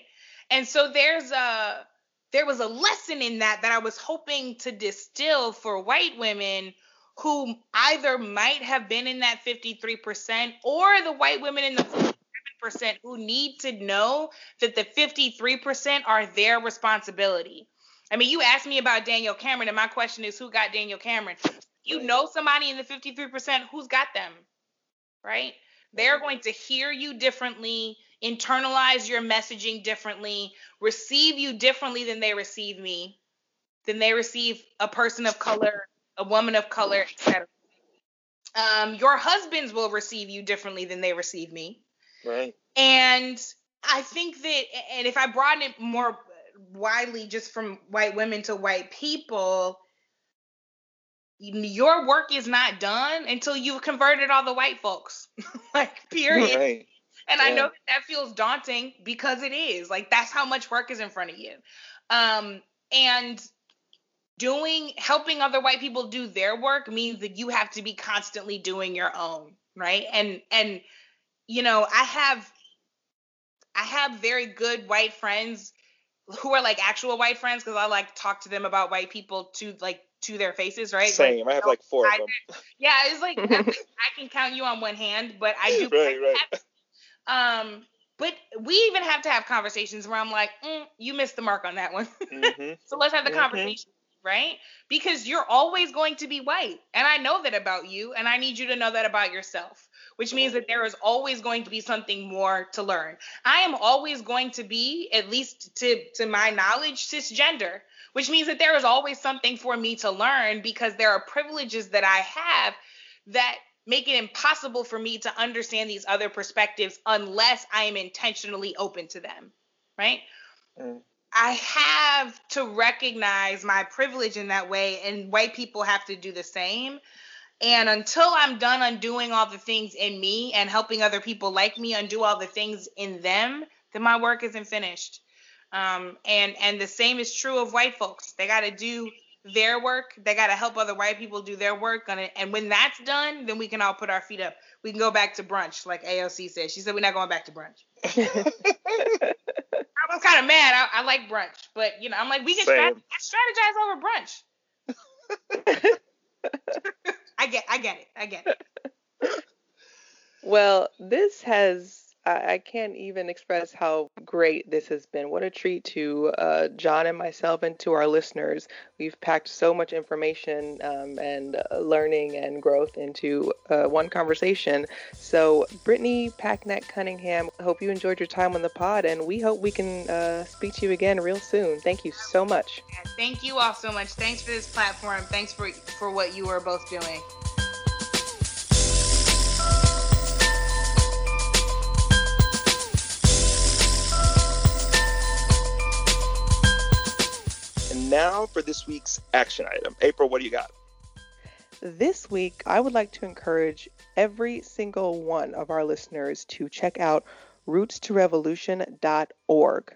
And so there's a there was a lesson in that that I was hoping to distill for white women who either might have been in that 53% or the white women in the 47% who need to know that the 53% are their responsibility. I mean, you asked me about Daniel Cameron, and my question is who got Daniel Cameron? You know somebody in the 53% who's got them, right? They're going to hear you differently, internalize your messaging differently, receive you differently than they receive me, than they receive a person of color a woman of color, etc. Um, your husbands will receive you differently than they receive me. Right. And I think that, and if I broaden it more widely, just from white women to white people, your work is not done until you've converted all the white folks. like, period. Right. And yeah. I know that that feels daunting because it is. Like, that's how much work is in front of you. Um, and doing helping other white people do their work means that you have to be constantly doing your own right and and you know i have i have very good white friends who are like actual white friends because i like talk to them about white people to like to their faces right same like, i have like four I, of them yeah it's like I, can count you on one hand but i do right, right. Have, um but we even have to have conversations where I'm like, mm, you missed the mark on that one. Mm-hmm. so let's have the mm-hmm. conversation right? Because you're always going to be white. And I know that about you, and I need you to know that about yourself, which means that there is always going to be something more to learn. I am always going to be, at least to, to my knowledge, cisgender, which means that there is always something for me to learn because there are privileges that I have that make it impossible for me to understand these other perspectives unless I am intentionally open to them, right? Mm. I have to recognize my privilege in that way, and white people have to do the same. And until I'm done undoing all the things in me and helping other people like me undo all the things in them, then my work isn't finished. Um, and and the same is true of white folks. They got to do their work. They got to help other white people do their work. on it. and when that's done, then we can all put our feet up. We can go back to brunch, like AOC said. She said we're not going back to brunch. I was kind of mad. I, I, like brunch, but you know, I'm like, we can strat- strategize over brunch. I get, I get it, I get it. Well, this has I, can't even express how great this has been. What a treat to uh, Jon and myself and to our listeners. We've packed so much information um, and uh, learning and growth into uh, one conversation. So, Brittany Packnett Cunningham, hope you enjoyed your time on the pod, and we hope we can uh, speak to you again real soon. Thank you so much. Thank you all so much. Thanks for this platform. Thanks for for what you are both doing. Now for this week's action item. April, what do you got? This week, I would like to encourage every single one of our listeners to check out rootstorevolution.org. Roots to revolution.org.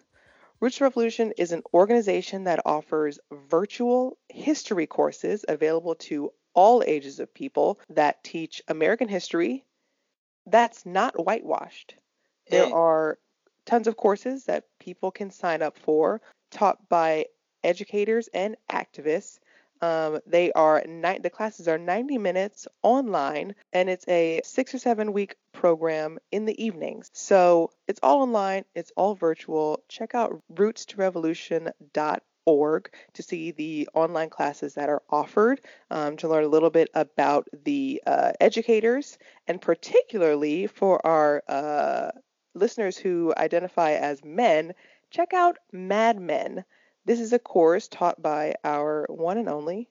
Roots Revolution is an organization that offers virtual history courses available to all ages of people that teach American history that's not whitewashed. There are tons of courses that people can sign up for, taught by educators and activists. Um, they are ni- the classes are 90 minutes online, and it's a six or seven week program in the evenings. So it's all online, it's all virtual. Check out rootstorevolution.org to see the online classes that are offered, um, to learn a little bit about the uh, educators, and particularly for our uh, listeners who identify as men, check out Mad Men. This is a course taught by our one and only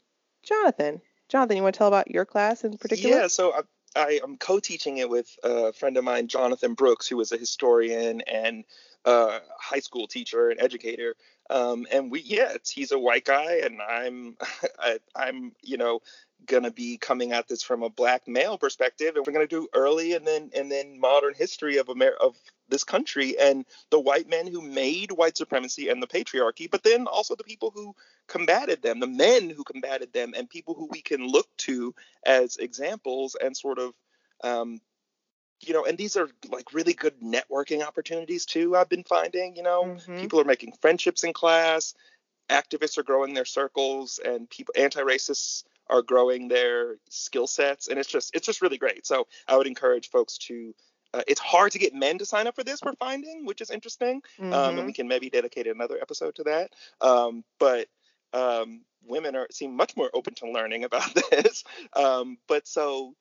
Johnathan. Johnathan, you want to tell about your class in particular? Yeah, so I, I am co-teaching it with a friend of mine, Jonathan Brooks, who is a historian and a high school teacher and educator. Um, and we, yeah, he's a white guy, and I'm, I, I'm, you know, gonna be coming at this from a black male perspective, and we're gonna do early and then and then modern history of Amer- of this country and the white men who made white supremacy and the patriarchy, but then also the people who combated them, the men who combated them, and people who we can look to as examples and sort of, um, you know, and these are like really good networking opportunities too. I've been finding, you know, mm-hmm. people are making friendships in class, activists are growing their circles, and people anti-racists are growing their skill sets, and it's just it's just really great. So I would encourage folks to uh, it's hard to get men to sign up for this. We're finding, which is interesting, mm-hmm. um, and we mm-hmm. can maybe dedicate another episode to that. Um, but um, women are seem much more open to learning about this. Um, but so,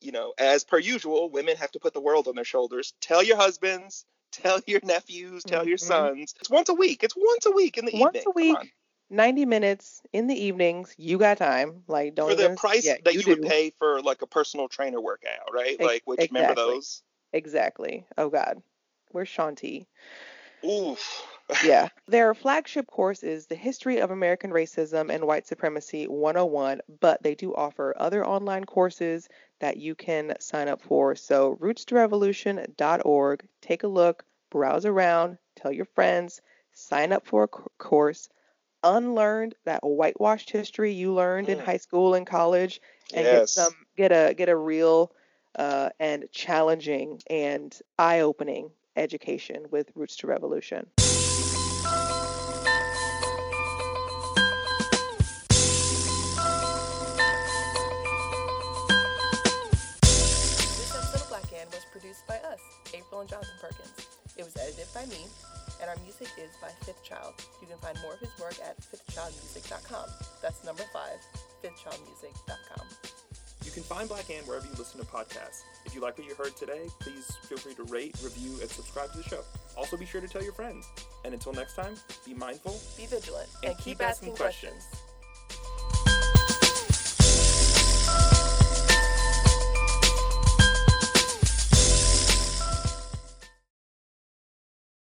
you know, as per usual, women have to put the world on their shoulders. Tell your husbands, tell your nephews, tell mm-hmm. your sons. It's once a week. It's once a week in the once evening. Once a week. 90 minutes in the evenings. You got time. Like don't for the even, price yeah, that you, you would pay for like a personal trainer workout, right? Like which exactly. remember those? Exactly. Oh God, where's Shanti? Oof. yeah. Their flagship course is The History of American Racism and White Supremacy 101, but they do offer other online courses that you can sign up for. So, rootstorevolution.org, take a look, browse around, tell your friends, sign up for a course unlearn that whitewashed history you learned mm. in high school and college and yes. get some get a get a real uh, and challenging and eye-opening education with Roots to Revolution. This episode of Black Ann was produced by us, April and Johnathan Perkins. It was edited by me, and our music is by Fifth Child. You can find more of his work at fifthchildmusic.com. That's number five, fifthchildmusic.com. You can find Black Ann wherever you listen to podcasts. If you like what you heard today, please feel free to rate, review, and subscribe to the show. Also, be sure to tell your friends. And until next time, be mindful, be vigilant, and, and keep, keep, asking, asking questions. questions.